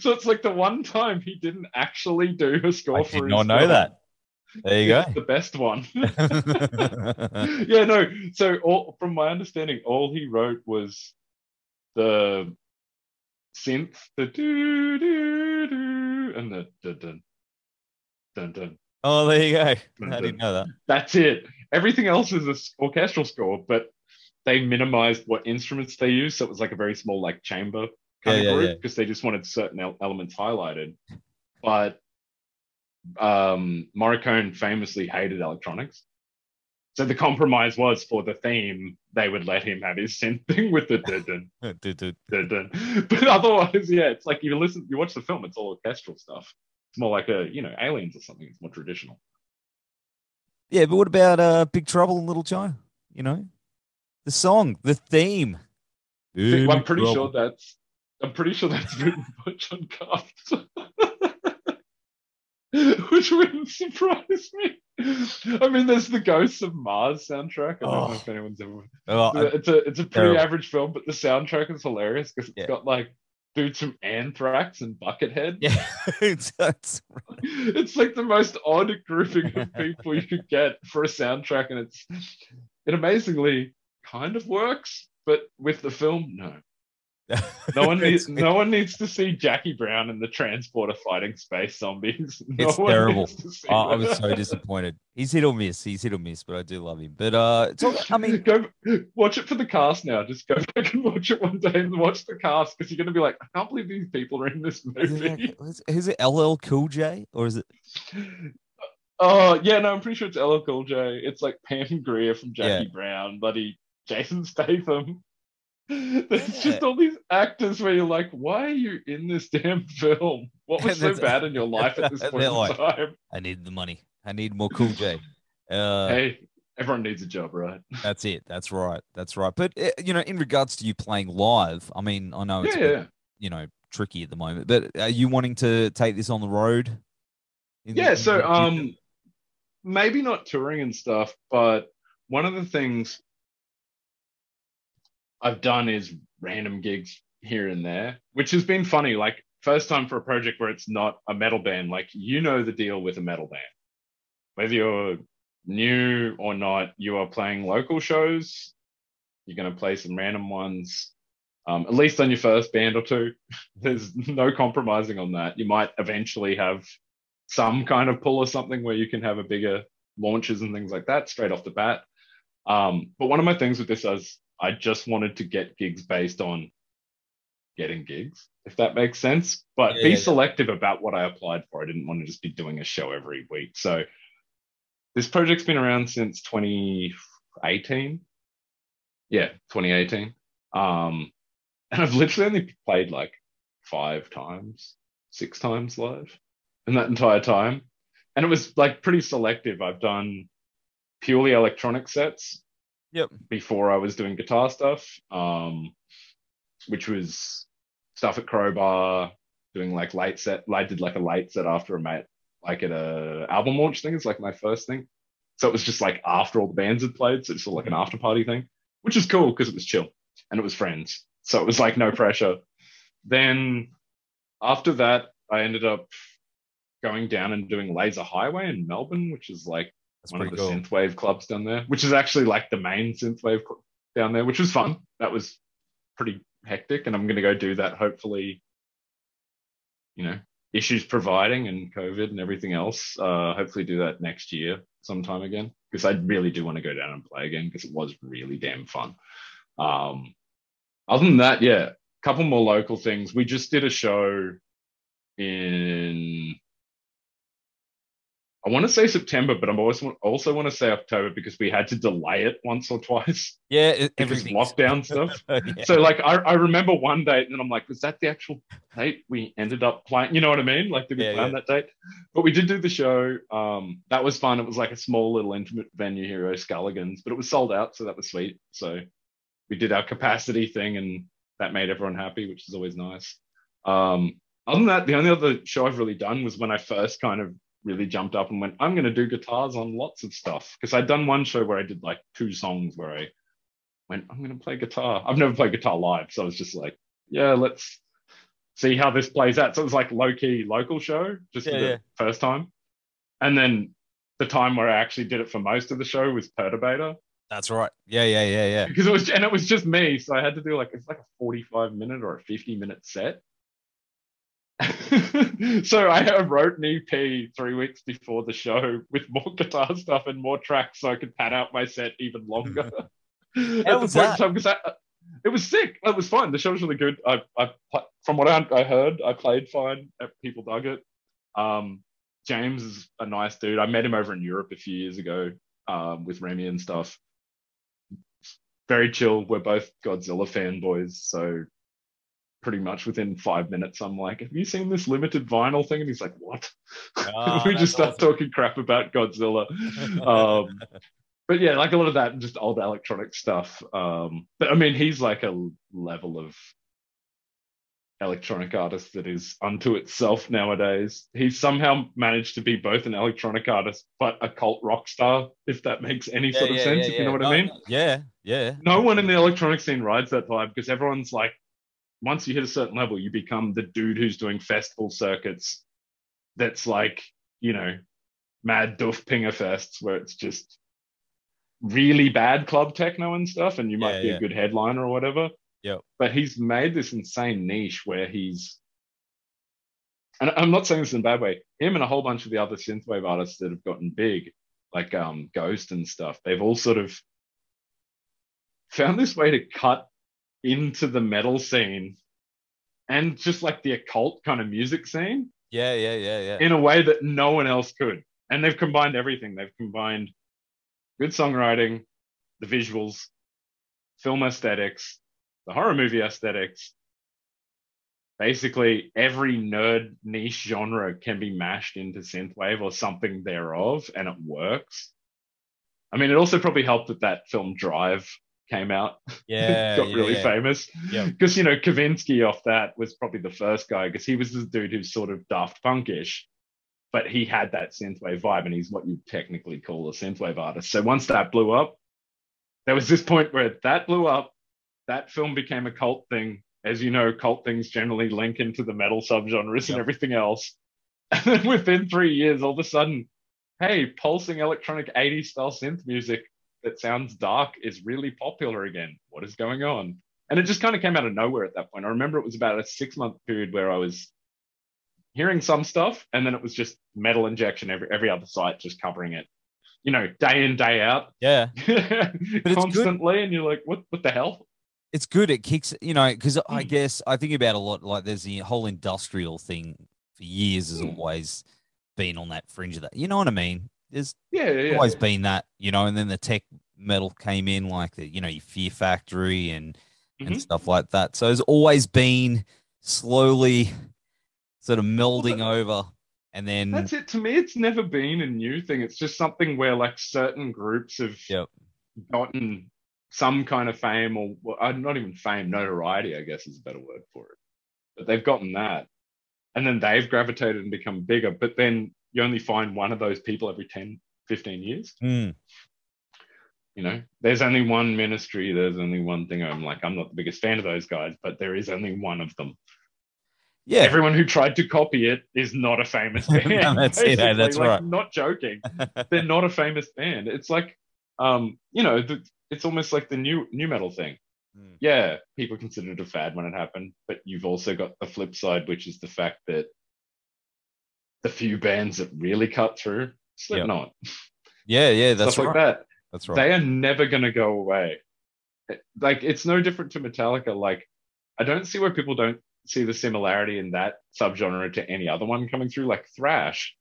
So it's like the one time he didn't actually do a score I for did not know film. that. There you It's the best one. yeah, no. So, all, from my understanding, all he wrote was the synth, the do do do, and the dun dun dun dun. oh, there you go. I didn't know that. That's it. Everything else is a s- orchestral score, but they minimized what instruments they used, so it was like a very small, like chamber kind Yeah, of yeah, group yeah. because they just wanted certain elements highlighted. But um, Morricone famously hated electronics. So the compromise was for the theme, they would let him have his synth thing with the dun dun Dude, dude. dun dun. But otherwise, yeah, it's like you listen, you watch the film, it's all orchestral stuff. It's more like a, you know, aliens or something. It's more traditional. Yeah, but what about uh, Big Trouble in Little China? You know, the song, the theme. I'm pretty Trouble. sure that's, I'm pretty sure that's written by John Carpenter. Which wouldn't surprise me. I mean, there's the Ghosts of Mars soundtrack. I don't know Oh. if anyone's ever Oh, it's a it's a pretty Terrible. average film, but the soundtrack is hilarious because it's Yeah. got like dudes from Anthrax and Buckethead. yeah, it's, it's It's like the most odd grouping of people you could get for a soundtrack, and it's it amazingly kind of works, but with the film, no. No one needs no one needs to see Jackie Brown and the transporter fighting space zombies. No It's terrible. needs to see Oh, I was so disappointed. He's hit or miss. He's hit or miss, but I do love him. But uh, it's all, I mean, go watch it for the cast now. Just go back and watch it one day and watch the cast because you're going to be like, I can't believe these people are in this is movie. it, is- it LL Cool J or is it? Oh yeah, no, I'm pretty sure it's LL Cool J. It's like Pam Grier from Jackie Yeah. Brown, buddy. Jason Statham. There's Yeah. just all these actors where you're like, why are you in this damn film? What was so bad in your life at this point in like- time? I need the money. I need more Cool J. Uh, hey, everyone needs a job, right? That's it. That's right. That's right. But uh, you know, in regards to you playing live, I mean, I know it's Yeah, bit, yeah. you know tricky at the moment, but are you wanting to take this on the road? the- Yeah, in so the um maybe not touring and stuff, but one of the things I've done is random gigs here and there, which has been funny. Like first time for a project where it's not a metal band, like you know the deal with a metal band. Whether you're new or not, you are playing local shows. You're going to play some random ones. Um, at least on your first band or two, there's no compromising on that. You might eventually have some kind of pull or something where you can have a bigger launches and things like that straight off the bat. Um, but one of my things with this is I just wanted to get gigs based on getting gigs, if that makes sense, but Yeah, be yeah, yeah. selective about what I applied for. I didn't want to just be doing a show every week. So this project's been around since 2018. Yeah, 2018. Um, and I've literally only played like five times, six times live in that entire time. And it was like pretty selective. I've done purely electronic sets Yep. before I was doing guitar stuff, um, which was stuff at Crowbar, doing like late set. I did like a late set after a mate, like at a album launch thing. It's like my first thing. So it was just like after all the bands had played. So it's sort of like an after party thing, which is cool because it was chill and it was friends. So it was like no pressure. Then after that, I ended up going down and doing Laser Highway in Melbourne, which is like That's one of the cool. synthwave clubs down there, which is actually like the main synthwave club down there, which was fun. That was pretty hectic, and I'm going to go do that. Hopefully, you know, issues providing and COVID and everything else. Uh, hopefully, do that next year sometime again because I really do want to go down and play again because it was really damn fun. Um, other than that, yeah, a couple more local things. We just did a show in I want to say September, but I'm also also want to say October because we had to delay it once or twice Yeah, it, because lockdown stuff. yeah. So like I, I remember one date and then I'm like, was that the actual date we ended up playing? You know what I mean? Like did we Yeah, plan that date? But we did do the show. Um, that was fun. It was like a small little intimate venue here, O'Sculligan's, but it was sold out, so that was sweet. So we did our capacity thing and that made everyone happy, which is always nice. Um, other than that, the only other show I've really done was when I first kind of really jumped up and went, I'm going to do guitars on lots of stuff. Because I'd done one show where I did like two songs where I went, I'm going to play guitar. I've never played guitar live. So I was just like, yeah, let's see how this plays out. So it was like low key local show just for the yeah. first time. And then the time where I actually did it for most of the show was Perturbator That's right. Yeah, yeah, yeah, yeah. because it was and it was just me so i had to do like it's like a 45 minute or a 50 minute set so I wrote an EP three weeks before the show with more guitar stuff and more tracks, so I could pad out my set even longer. At the was point in that? time, 'cause I- it was sick. It was fun. The show was really good. I, I, from what I, I heard, I played fine. People dug it. Um, James is a nice dude. I met him over in Europe a few years ago um, with Remy and stuff. Very chill. We're both Godzilla fanboys, so pretty much within five minutes, I'm like, "Have you seen this limited vinyl thing?" And he's like, "What?" Ah, we just start awesome. talking crap about Godzilla. Um, but yeah, like a lot of that, just old electronic stuff. Um, but I mean, he's like a level of electronic artist that is unto itself nowadays. He's somehow managed to be both an electronic artist but a cult rock star, if that makes any Yeah, sort of yeah, sense, yeah, if you know what No, I mean. no, Yeah, yeah. No one in the electronic scene rides that vibe because everyone's like, once you hit a certain level, you become the dude who's doing festival circuits. That's like, you know, mad doof pinger fests where it's just really bad club techno and stuff, and you might Yeah, be yeah. a good headliner or whatever. Yeah. But he's made this insane niche where he's, and I'm not saying this in a bad way. Him and a whole bunch of the other synthwave artists that have gotten big, like um, Ghost and stuff, they've all sort of found this way to cut into the metal scene and just like the occult kind of music scene Yeah, yeah, yeah, yeah. in a way that no one else could. And they've combined everything. They've combined good songwriting, the visuals, film aesthetics, the horror movie aesthetics. Basically, every nerd niche genre can be mashed into synthwave or something thereof, and it works. I mean, it also probably helped that that film Drive came out Yeah, got yeah, really yeah. famous. Yeah. Because you know, Kavinsky off that was probably the first guy because he was the dude who's sort of Daft Punkish, but he had that synthwave vibe, and he's what you technically call a synthwave artist. So once that blew up, there was this point where that blew up. That film became a cult thing. As you know, cult things generally link into the metal subgenres Yep. and everything else. And then within three years, all of a sudden, hey, pulsing electronic 80s style synth music that sounds dark is really popular again. What is going on? And it just kind of came out of nowhere at that point. I remember it was about a six month period where I was hearing some stuff, and then it was just metal injection every every other site just covering it. You know, day in day out, Yeah. constantly, and you're like, what what the hell? It's good. It kicks, you know, because I Mm. guess I think about a lot like there's the whole industrial thing for years has Mm. always been on that fringe of that. You know what I mean? There's Yeah, yeah, always been that, you know, and then the tech metal came in like the, you know, your Fear Factory and and Mhm. stuff like that. So it's always been slowly sort of melding over and then That's it. To me, it's never been a new thing. It's just something where like certain groups have Yep. gotten some kind of fame or well, uh, not even fame, notoriety, I guess is a better word for it. But they've gotten that. And then they've gravitated and become bigger. But then you only find one of those people every 10, 15 years. Mm, You know, there's only one ministry, there's only one thing. I'm like, I'm not the biggest fan of those guys, but there is only one of them. yeah. Everyone who tried to copy it is not a famous band. No, that's it, that's like, right. Not joking. They're not a famous band. It's like, um, you know, the, it's almost like the new nu metal thing. Mm. Yeah, people considered it a fad when it happened, but you've also got the flip side, which is the fact that the few bands that really cut through, Slipknot, yeah, yeah, that's stuff right. like that, That's right. they are never going to go away. Like it's no different to Metallica. Like I don't see where people don't see the similarity in that subgenre to any other one coming through, like thrash.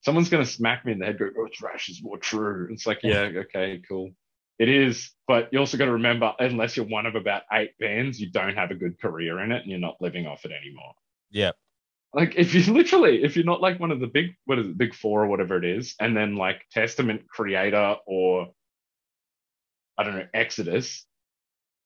Someone's going to smack me in the head, go, "Oh, thrash is more true." It's like, yeah, okay, cool. It is, but you also got to remember, unless you're one of about eight bands, you don't have a good career in it, and you're not living off it anymore. yeah. Like if you literally, if you're not like one of the big, what is it, big four or whatever it is, and then like Testament Kreator or I don't know, Exodus.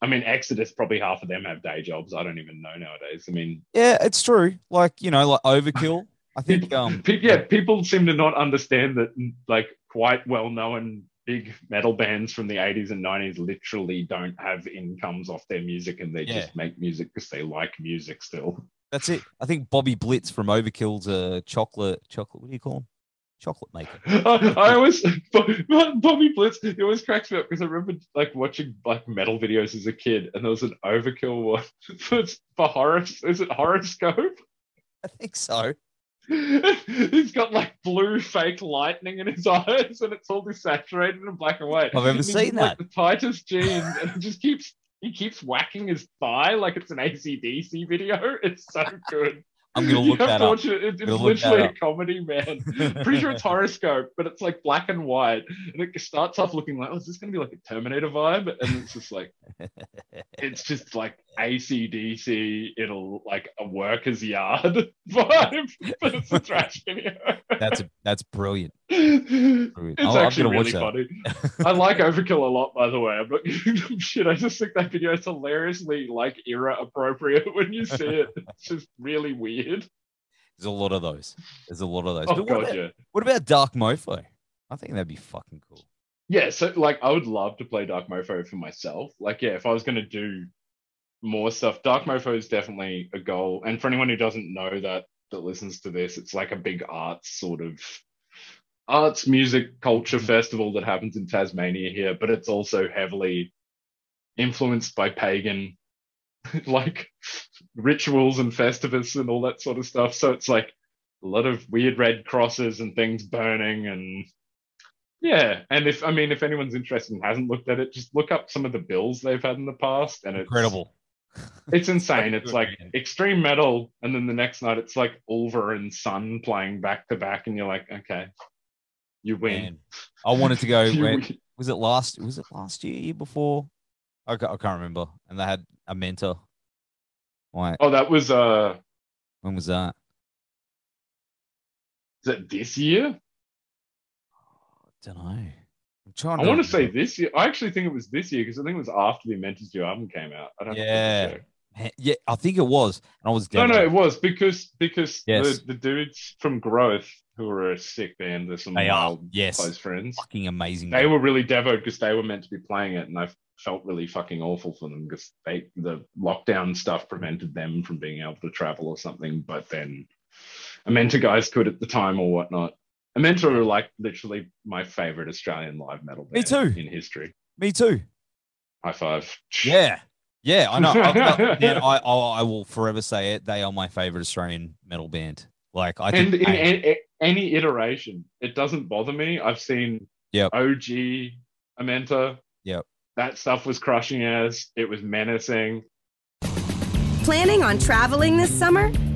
I mean, Exodus probably half of them have day jobs. I don't even know nowadays. I mean, Yeah, it's true. Like, you know, like overkill. I think um yeah, people seem to not understand that like quite well-known big metal bands from the 80s and 90s literally don't have incomes off their music, and they Yeah. just make music because they like music still. That's it. I think Bobby Blitz from Overkill's a chocolate chocolate what do you call him? Chocolate maker. I, I always Bobby Blitz. It always cracks me up because I remember like watching like metal videos as a kid, and there was an Overkill one for, for horror. Is it Horrorscope? I think so. He's got like blue fake lightning in his eyes, and it's all desaturated in black and white. I've never And seen got, like, that. the tightest jeans, and he just keeps he keeps whacking his thigh like it's an ACDC video. It's so good. I'm gonna look have that up. it. It- It's Gonna look that literally a comedy, man. Pretty sure it's Horrorscope, but it's like black and white, and it starts off looking like, oh, is this gonna be like a Terminator vibe? And it's just like, it's just like ACDC. It'll like a worker's yard vibe, but it's a trash video. That's that's brilliant. It's I'll- actually really funny. I like Overkill a lot, by the way. I'm not giving them shit. I just think that video is hilariously like era appropriate when you see it. It's just really weird. There's a lot of those. There's a lot of those. Oh But what, god, about, yeah. what about Dark Mofo? I think that'd be fucking cool. Yeah, so like I would love to play Dark Mofo for myself. Like, yeah, if I was gonna do more stuff, Dark Mofo is definitely a goal. And for anyone who doesn't know that that listens to this, it's like a big arts sort of arts music culture festival that happens in Tasmania here, but it's also heavily influenced by pagan like rituals and festivus and all that sort of stuff. So it's like a lot of weird red crosses and things burning and yeah, and if I mean if anyone's interested and hasn't looked at it, just look up some of the bills they've had in the past, and it's Incredible. It's insane. It's like extreme metal, and then the next night it's like Ulver and Sunn playing back to back, and you're like, okay, you win. Man, I wanted to go. When- win. was it last? Was it last year? Year before? I, I can't remember. And they had Amenta. Why? Oh, that was uh, When was that? is that this year? I don't know. I'm trying. I to want to say this year. I actually think it was this year because I think it was after the Amenta's new album came out. I don't Yeah. Yeah, I think it was. And I was No, no, it was because because Yes. the, the dudes from Growth who are a sick band, there's some They are, yes. close friends. fucking amazing. They were really devoed because they were meant to be playing it, and I felt really fucking awful for them because they the lockdown stuff prevented them from being able to travel or something. But then Amenta guys could at the time or whatnot. Amenta are like literally my favorite Australian live metal band. Me too. in history. Me too. High five. Yeah. Yeah, I know. I, I, I I will forever say it. They are my favorite Australian metal band. Like I and think in Pain- a- a- any iteration, it doesn't bother me. I've seen Yep. OG Amenta. Yep. That stuff was crushing as it was menacing. Planning on traveling this summer?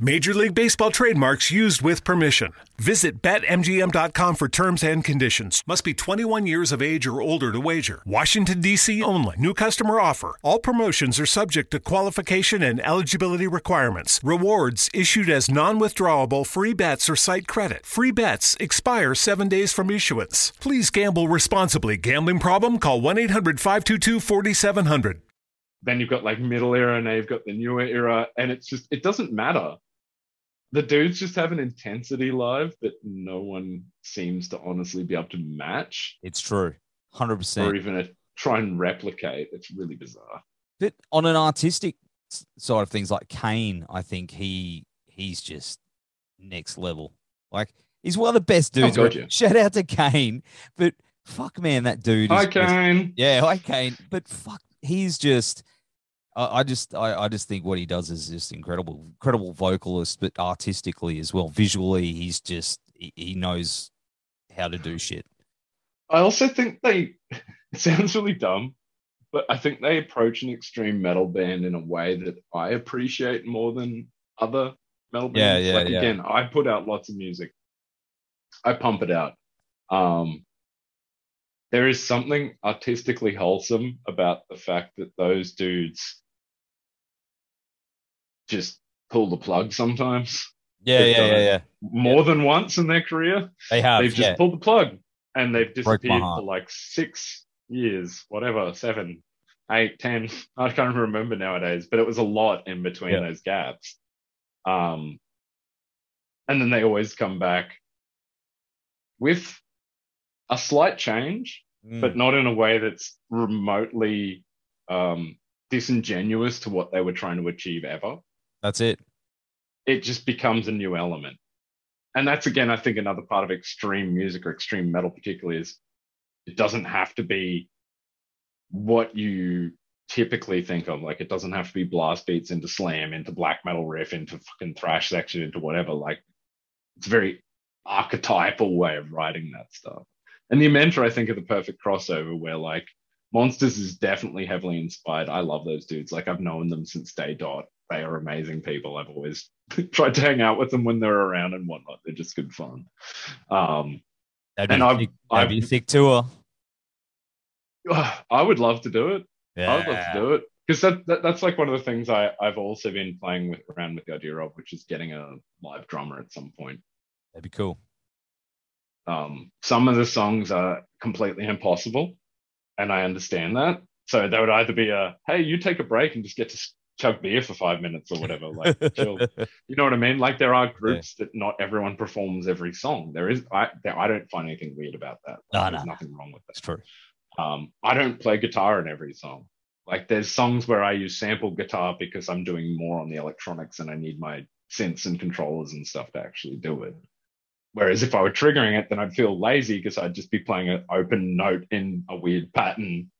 Major League Baseball trademarks used with permission. Visit BetMGM.com for terms and conditions. Must be 21 years of age or older to wager. Washington, D.C. only. New customer offer. All promotions are subject to qualification and eligibility requirements. Rewards issued as non withdrawable free bets or site credit. Free bets expire seven days from issuance. Please gamble responsibly. Gambling problem? Call 1 800 522 4700. Then you've got like middle era, now you've got the newer era, and it's just it doesn't matter. The dudes just have an intensity live that no one seems to honestly be able to match it's true, hundred percent, or even a, try and replicate. It's really bizarre. But on an artistic side of things, like Cain, I think he he's just next level. Like he's one of the best Oh, dudes. gotcha. Shout out to Cain, but fuck, man, that dude. Is Hi, just- Cain. Yeah, hi Cain. But fuck, he's just. I I just, I, I just think what he does is just incredible, incredible vocalist, but artistically as well. Visually, he's just, he, he knows how to do shit. I also think they it sounds really dumb, but I think they approach an extreme metal band in a way that I appreciate more than other metal Yeah, bands. yeah, like yeah. again, I put out lots of music. I pump it out. Um there is something artistically wholesome about the fact that those dudes just pull the plug sometimes Yeah, They've yeah, yeah, yeah. more than once in their career They have. they've just yeah. pulled the plug and they've disappeared for like six years, whatever, seven, eight, ten. I can't remember nowadays, but it was a lot in between Yeah. those gaps. Um, and then they always come back with a slight change, Mm, but not in a way that's remotely um, disingenuous to what they were trying to achieve ever that's it. it just becomes a new element. And that's again, I think another part of extreme music or extreme metal, particularly, is it doesn't have to be what you typically think of. Like, it doesn't have to be blast beats into slam, into black metal riff, into fucking thrash section, into whatever. Like, it's a very archetypal way of writing that stuff. And the Amenta, I think, are the perfect crossover where, like, Monsters is definitely heavily inspired. I love those dudes. Like, I've known them since day dot. They are amazing people. I've always tried to hang out with them when they're around and whatnot. They're just good fun. Um, That'd be, and I've- thick, that'd be a I've- thick tour. I would love to do it. Yeah. I would love to do it because that, that that's like one of the things I I've also been playing with around with the idea of, which is getting a live drummer at some point. That'd be cool. Um, some of the songs are completely impossible, and I understand that. So that would either be a hey, you take a break and just get to chug beer for five minutes or whatever, like chill. You know what I mean? Like there are groups that not everyone performs every song. There is I there, I don't find anything weird about that. Like, no, there's no. nothing wrong with It's that. true. Um, I don't play guitar in every song. Like there's songs where I use sample guitar because I'm doing more on the electronics and I need my synths and controllers and stuff to actually do it. Whereas if I were triggering it, then I'd feel lazy because I'd just be playing an open note in a weird pattern.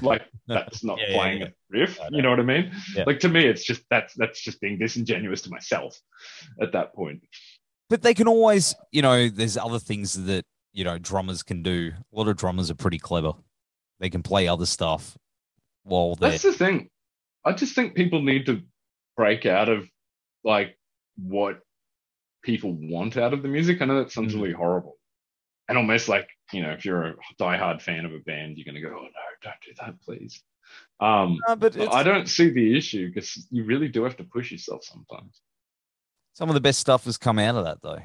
Like that's not Yeah, yeah, playing yeah. a riff. You know what I mean? Yeah. Like to me, it's just that's that's just being disingenuous to myself at that point. But they can always, you know, there's other things that, you know, drummers can do. A lot of drummers are pretty clever. They can play other stuff while they're. That's the thing. I just think people need to break out of like what people want out of the music. I know that sounds Mm. really horrible. And almost like, you know, if you're a diehard fan of a band, you're going to go, oh no, don't do that, please. Um, No, but but I don't see the issue because you really do have to push yourself sometimes. some of the best stuff has come out of that though.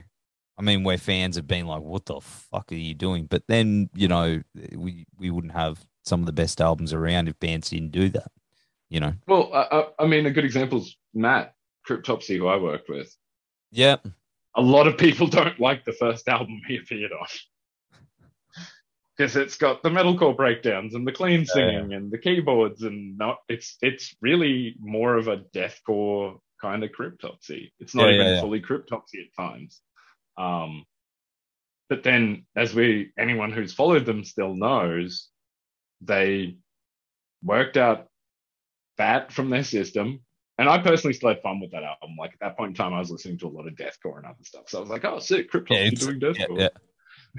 I mean, where fans have been like, "What the fuck are you doing?" But then you know, we we wouldn't have some of the best albums around if bands didn't do that. You know. Well, I, I, I mean, a good example is Matt Cryptopsy, who I worked with. Yeah. a lot of people don't like the first album he appeared on because it's got the metalcore breakdowns and the clean singing and the keyboards and not it's it's really more of a deathcore kind of cryptopsy it's not Yeah, even yeah, yeah. fully cryptopsy at times um but then as we anyone who's followed them still knows they worked out that from their system and I personally still had fun with that album. Like at that point in time, I was listening to a lot of deathcore and other stuff. So I was like, "Oh, sick! Cryptopsy Yeah, doing yeah, deathcore."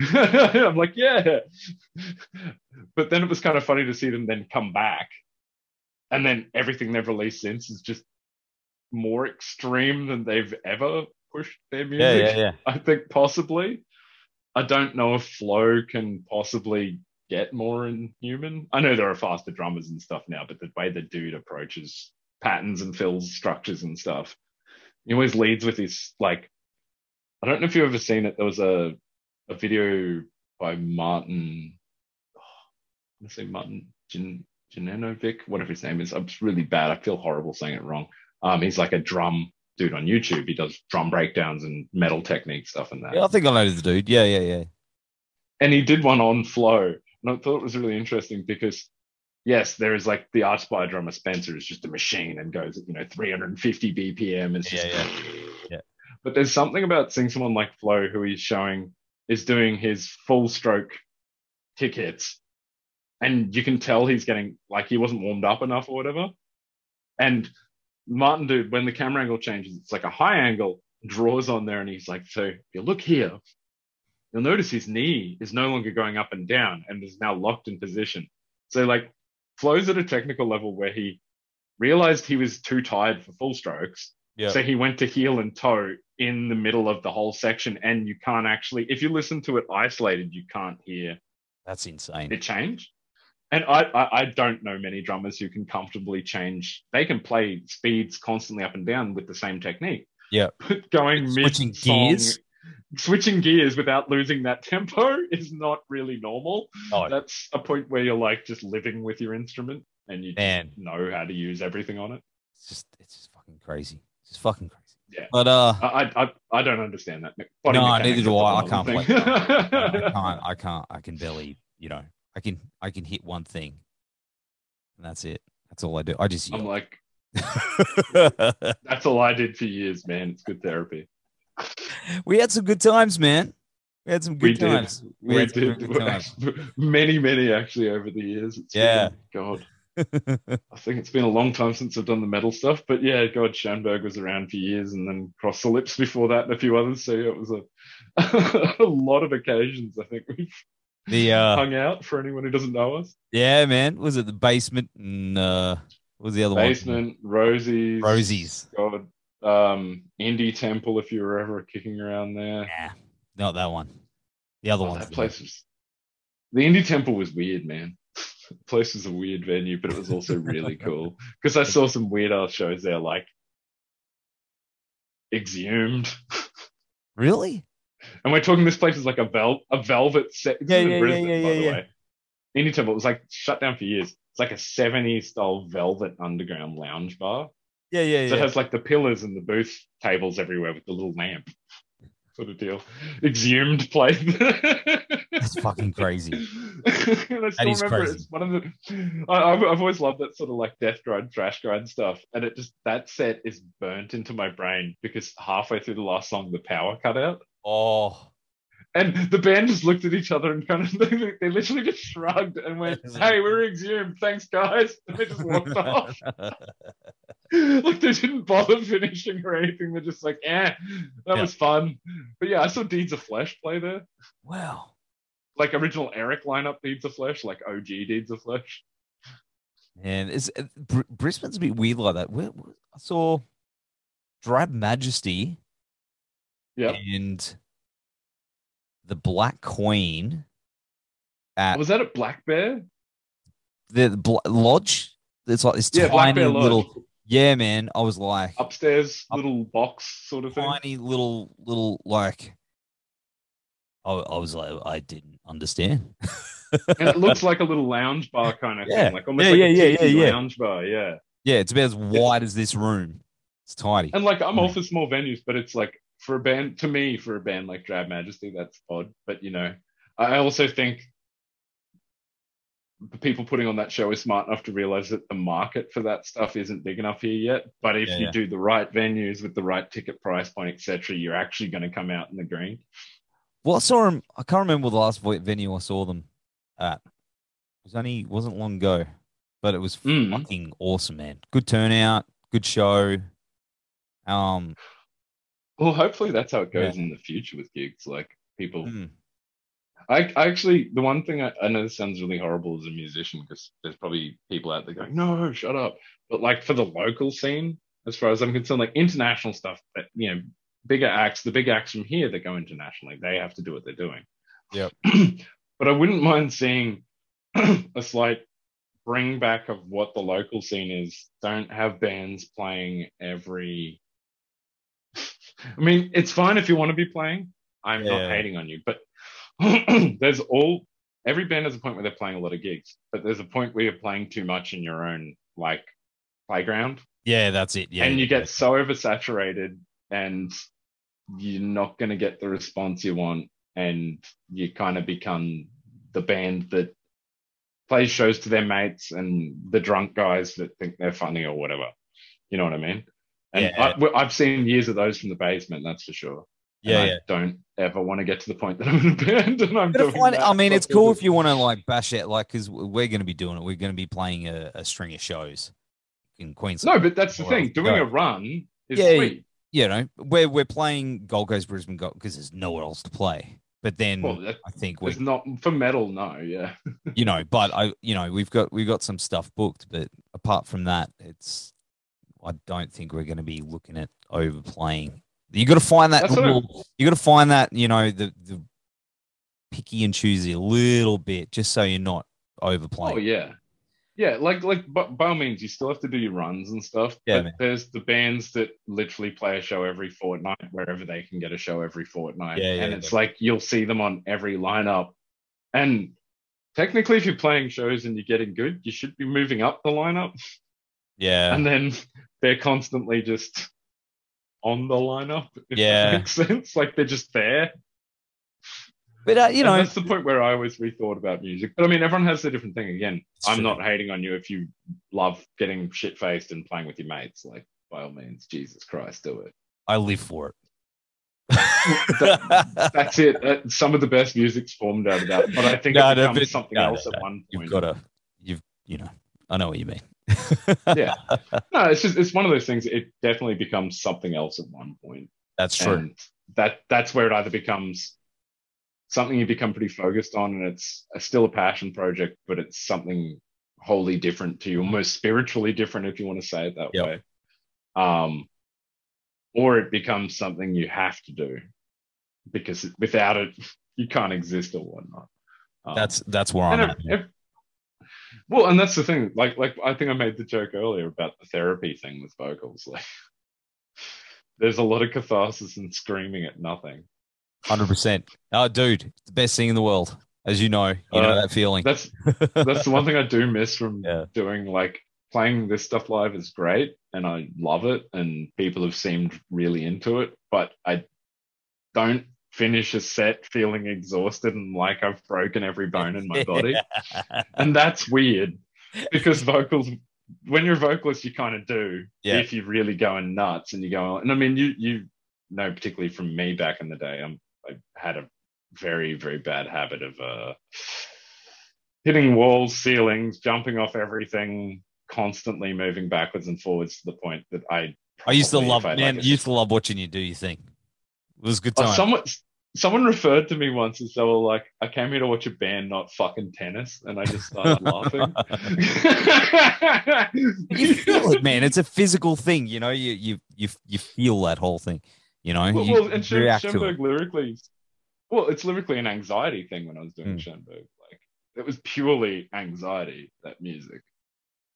I'm like, yeah. But then it was kind of funny to see them then come back. And then everything they've released since is just more extreme than they've ever pushed their music. Yeah, yeah, yeah. I think possibly. I don't know if Flo can possibly get more inhuman. I know there are faster drummers and stuff now, but the way the dude approaches patterns and fills structures and stuff, he always leads with this like I don't know if you've ever seen it. There was a a video by Martin. Oh, I want to say Martin Jan, Janenovic, whatever his name is. I'm really bad. I feel horrible saying it wrong. Um, he's like a drum dude on YouTube. He does drum breakdowns and metal technique stuff and that. Yeah, I think I know the dude. Yeah, yeah, yeah. And he did one on Flo, and I thought it was really interesting because yes, there is like the Archspire drummer Spencer is just a machine and goes at you know 350 BPM. It's just Yeah, Yeah. But there's something about seeing someone like Flo who he's showing is doing his full stroke kick hits. And you can tell he's getting like he wasn't warmed up enough or whatever. And Martin dude, when the camera angle changes, it's like a high angle, draws on there, and he's like, so if you look here, you'll notice his knee is no longer going up and down and is now locked in position. So like Flo's at a technical level where he realized he was too tired for full strokes. Yeah. So he went to heel and toe in the middle of the whole section, and you can't actually, if you listen to it isolated, you can't hear That's insane. it change. And I, I, I don't know many drummers who can comfortably change. They can play speeds constantly up and down with the same technique. Yeah. But going Switching gears? switching gears without losing that tempo is not really normal. No. That's a point where you're like just living with your instrument and you Man. know how to use everything on it. It's just it's just fucking crazy. It's fucking crazy. Yeah. But uh I, I, I- don't understand that. Body No, neither do I. I can't play- I can't I can't I can barely, you know, I can I can hit one thing. And that's it. That's all I do. I just I'm like, that's all I did for years, man. It's good therapy. we had some good times, man. We had some good we did. times. We, had did. times. many, many actually over the years. It's Yeah. been- God. I think it's been a long time since I've done the metal stuff, but yeah, God, Schoenberg was around for years, and then Cross the Lips before that, and a few others. So yeah, it was a, a lot of occasions. I think we've the uh hung out for anyone who doesn't know us. yeah, man. Was it the basement and uh what was the other one? Basement, Rosie's? Rosie's. God, um, Indie Temple, if you were ever kicking around there. Nah, not that one. The other Oh, one. that place was the Indie Temple was weird, man. The place was a weird venue, but it was also really cool because I saw some weird ass shows there, like Exhumed. Really? And we're talking this place is like a vel- a velvet set. Yeah, yeah, yeah, Brisbane, yeah, by yeah, the yeah. way. Indie Temple was like shut down for years. It's like a 70s style velvet underground lounge bar. Yeah, yeah, So it has like the pillars and the booth tables everywhere with the little lamp sort of deal. Exhumed place. That's fucking crazy. and I still is remember crazy. it's one of the. I, I've, I've always loved that sort of like death grind, thrash grind stuff, and it just that set is burnt into my brain because halfway through the last song, the power cut out, Oh. and the band just looked at each other and kind of they, they literally just shrugged and went, "Hey, we're exhumed, thanks guys," and they just walked off. like they didn't bother finishing or anything. They're just like, "Eh, that Yeah. was fun." But yeah, I saw Deeds of Flesh play there. wow. Like original Eric lineup Deeds of Flesh, like OG Deeds of Flesh. And it's uh, Br- Brisbane's a bit weird like that. Where, where- I saw Drab Majesty Yeah. and the Black Queen at Was that at Black Bear? the, the Bla- lodge. It's like this Yeah, tiny little. Yeah, man. I was like Upstairs, Up- little box sort of thing. tiny little little like. I, I was like, I didn't understand. and it looks like a little lounge bar kind of Yeah. thing, like almost Yeah, like yeah, a yeah, yeah, yeah. lounge bar. Yeah. yeah, it's about as wide as this room. It's tiny. And like I'm all for small venues, but it's like for a band to me, for a band like Drab Majesty, that's odd. But you know, I also think the people putting on that show are smart enough to realize that the market for that stuff isn't big enough here yet. But if Yeah, you yeah. do the right venues with the right ticket price point, etc., you're actually going to come out in the green. Well, I saw him. I can't remember the last venue I saw them at. It was only wasn't long ago, but it was Mm. fucking awesome, man. Good turnout, good show. Um, Well, hopefully that's how it goes in the future with gigs. Like people mm, I, I actually, the one thing I, I know this sounds really horrible as a musician because there's probably people out there going, no, shut up. But like for the local scene, as far as I'm concerned, like international stuff that, you know, bigger acts, the big acts from here that go internationally, they have to do what they're doing. Yeah. but I wouldn't mind seeing a slight bring back of what the local scene is. Don't have bands playing every. I mean, it's fine if you want to be playing. I'm Yeah. not hating on you, but there's all every band has a point where they're playing a lot of gigs, but there's a point where you're playing too much in your own like playground, yeah, that's it. Yeah, and you yeah, get so oversaturated, and you're not going to get the response you want, and you kind of become the band that plays shows to their mates and the drunk guys that think they're funny or whatever. You know what I mean? And Yeah. I, i've seen years of those from the basement, that's for sure. And yeah, I don't ever want to get to the point that I'm in a band and I'm But doing that. I mean, it's cool if you want to like bash it, like, because we're going to be doing it. We're going to be playing a, a string of shows in Queensland. No, but that's the thing. Doing go. a run is Yeah, sweet. You know, we're we're playing Gold Coast, Brisbane, because there's nowhere else to play. But then Well, I think it's not for metal, no, yeah. you know, but I, you know, we've got we've got some stuff booked, but apart from that, it's I don't think we're going to be looking at overplaying. You got to find that little, you got to find that you know the the picky and choosy a little bit, just so you're not overplaying. Oh yeah, yeah. Like like by, by all means, you still have to do your runs and stuff. Yeah, but there's the bands that literally play a show every fortnight, wherever they can get a show every fortnight. Yeah, yeah, and it's yeah. like you'll see them on every lineup. And technically, if you're playing shows and you're getting good, you should be moving up the lineup. yeah, And then they're constantly just on the lineup. If Yeah. that makes sense. Like they're just there. But uh, you And know, that's the point where I always rethought about music. But I mean, everyone has a different thing. Again, I'm true. not hating on you if you love getting shit faced and playing with your mates. Like, by all means, Jesus Christ, do it. I live for it. That- That's it. Uh, some of the best music's formed out of that. But I think No, it no, becomes but- something no, else no, at no. one You've got to, you've, you know, I know what you mean. Yeah. No, it's just it's one of those things. It definitely becomes something else at one point. that's true. and that that's where it either becomes something you become pretty focused on and it's a, still a passion project but it's something wholly different to you almost spiritually different if you want to say it that Yep. way um or it becomes something you have to do because without it you can't exist or whatnot Um, that's that's where I'm at. if- if- well and that's the thing like like i think i made the joke earlier about the therapy thing with vocals like there's a lot of catharsis in screaming at nothing Hundred percent. Oh, dude, it's the best thing in the world, as you know. You know Uh, that feeling. that's that's the one thing i do miss from Yeah. doing like playing this stuff live is great and i love it and people have seemed really into it but i don't finish a set feeling exhausted and like i've broken every bone in my body and that's weird because vocals when you're a vocalist you kind of do Yeah. if you're really going nuts and you go and i mean you you know particularly from me back in the day i'm i had a very very bad habit of uh hitting walls ceilings jumping off everything constantly moving backwards and forwards to the point that i I used to love, man. like, used to love watching you do your thing. It was a good Oh, time. someone someone referred to me once as they were like, I came here to watch a band, not fucking tennis, and I just started laughing. you feel it, man. It's a physical thing. You know, you you you you feel that whole thing. You know, Well, you well and Schoen- Schoenberg lyrically, well, it's lyrically an anxiety thing when I was doing Mm. Schoenberg. Like it was purely anxiety. That music.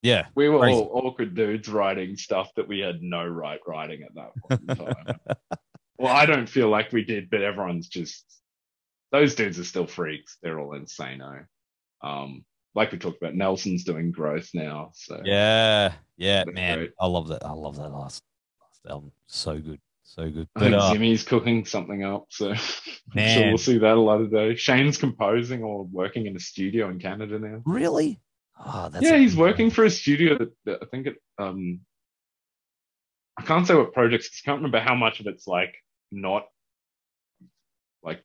Yeah, We were Crazy. all awkward dudes writing stuff that we had no right writing at that point in time. well, I don't feel like we did, but everyone's just those dudes are still freaks. They're all insano. Um, like we talked about, Nelson's doing growth now. So yeah, yeah, man. great. I love that. I love that last, last album. So good, so good. I think uh, Jimmy's cooking something up, so I'm sure we'll see that a lot of days. Shane's composing or working in a studio in Canada now. really, oh, that's yeah, he's working for a studio that, that I think it. Um, I can't say what projects. I can't remember how much of it's like not like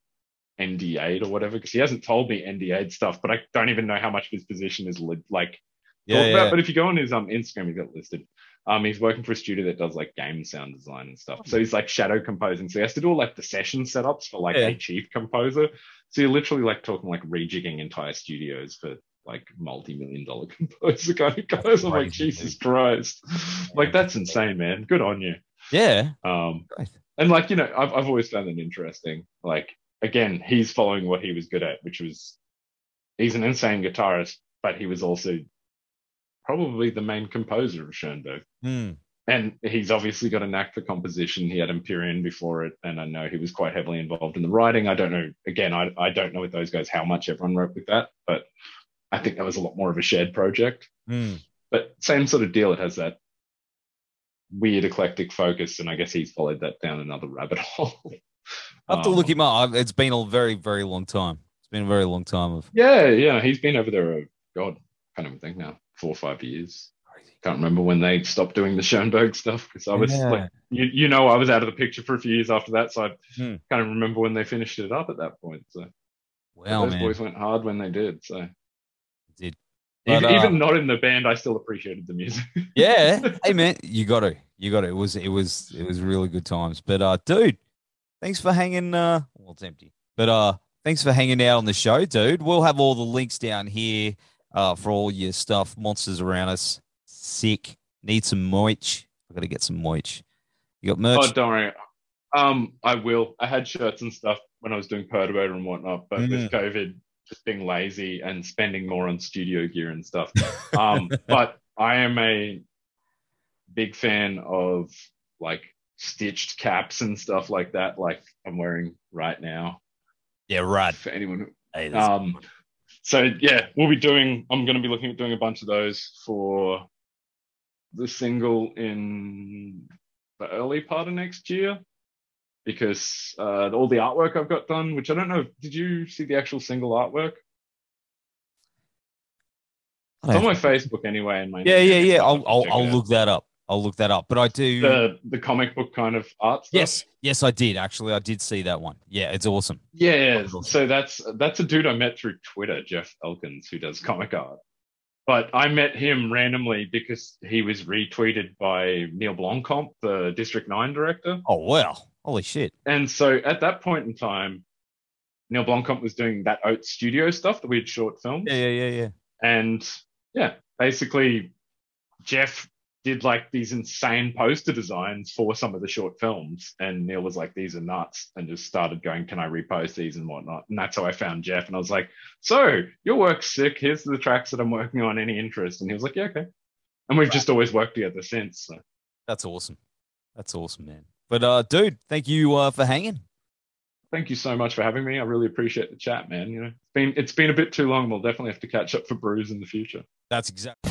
NDA'd or whatever because he hasn't told me NDA'd stuff. But I don't even know how much of his position is li- like Yeah, yeah. about. But if you go on his um Instagram, he's got listed. Um, he's working for a studio that does like game sound design and stuff. So he's like shadow composing. So he has to do all like the session setups for like Yeah. a chief composer. So you're literally like talking like rejigging entire studios for like multi-million dollar composer kind of guys. I'm like, Jesus Christ. Like that's insane, man. Good on you. yeah. Um Great. and like, you know, I've I've always found it interesting. Like again, he's following what he was good at, which was he's an insane guitarist, but he was also probably the main composer of Schoenberg. Hmm. And he's obviously got a knack for composition. He had Empyrean before it, and I know he was quite heavily involved in the writing. I don't know, again, I, I don't know with those guys how much everyone wrote with that, but I think that was a lot more of a shared project. Hmm. But same sort of deal. It has that weird eclectic focus, and I guess he's followed that down another rabbit hole. I have to Um, look him up. It's been a very, very long time. It's been a very long time of Yeah, yeah, he's been over there. Oh God, can't even think now. Four or five years. Can't remember when they stopped doing the Schoenberg stuff because I was Yeah. like, you, you know, I was out of the picture for a few years after that, so I Hmm. can't remember when they finished it up at that point. So wow, those man. boys went hard when they did. So Did. even, uh, even not in the band, I still appreciated the music. yeah. Hey man, you got to. You got to. It was it was it was really good times. But uh dude, thanks for hanging uh well it's empty. But uh thanks for hanging out on the show, dude. We'll have all the links down here uh for all your stuff. Monsters around us. Sick. Need some moich. I gotta get some moich. You got merch? Oh, don't worry. Um, I will. I had shirts and stuff when I was doing Perturbator and whatnot, but Mm. with COVID, just being lazy and spending more on studio gear and stuff. Um, but I am a big fan of like stitched caps and stuff like that, like I'm wearing right now. yeah, right. For anyone who Hey, um, so yeah, we'll be doing. I'm going to be looking at doing a bunch of those for the single in the early part of next year, because uh, all the artwork I've got done, which I don't know. Did you see the actual single artwork? It's on my Facebook anyway, and my yeah, yeah, yeah. I'll I'll, I'll look that up. I'll look that up. But I do. the the comic book kind of art. Stuff. yes, yes, I did actually. I did see that one. Yeah, it's awesome. Yeah, Awesome. so that's that's a dude I met through Twitter, Jeff Elkins, who does comic art. But I met him randomly because he was retweeted by Neil Blomkamp, the District Nine director. Oh wow! Holy shit! And so at that point in time, Neil Blomkamp was doing that Oat Studio stuff, the weird short films. Yeah, yeah, yeah, yeah. And yeah, basically, Jeff did like these insane poster designs for some of the short films. And Neil was like, these are nuts. And just started going, can I repost these and whatnot? And that's how I found Jeff. And I was like, so your work's sick. Here's the tracks that I'm working on. Any interest? And he was like, yeah, okay. And we've just always worked together since. So. That's awesome. That's awesome, man. But uh, dude, thank you uh, for hanging. Thank you so much for having me. I really appreciate the chat, man. You know, it's been it's been a bit too long. We'll definitely have to catch up for brews in the future. That's exactly.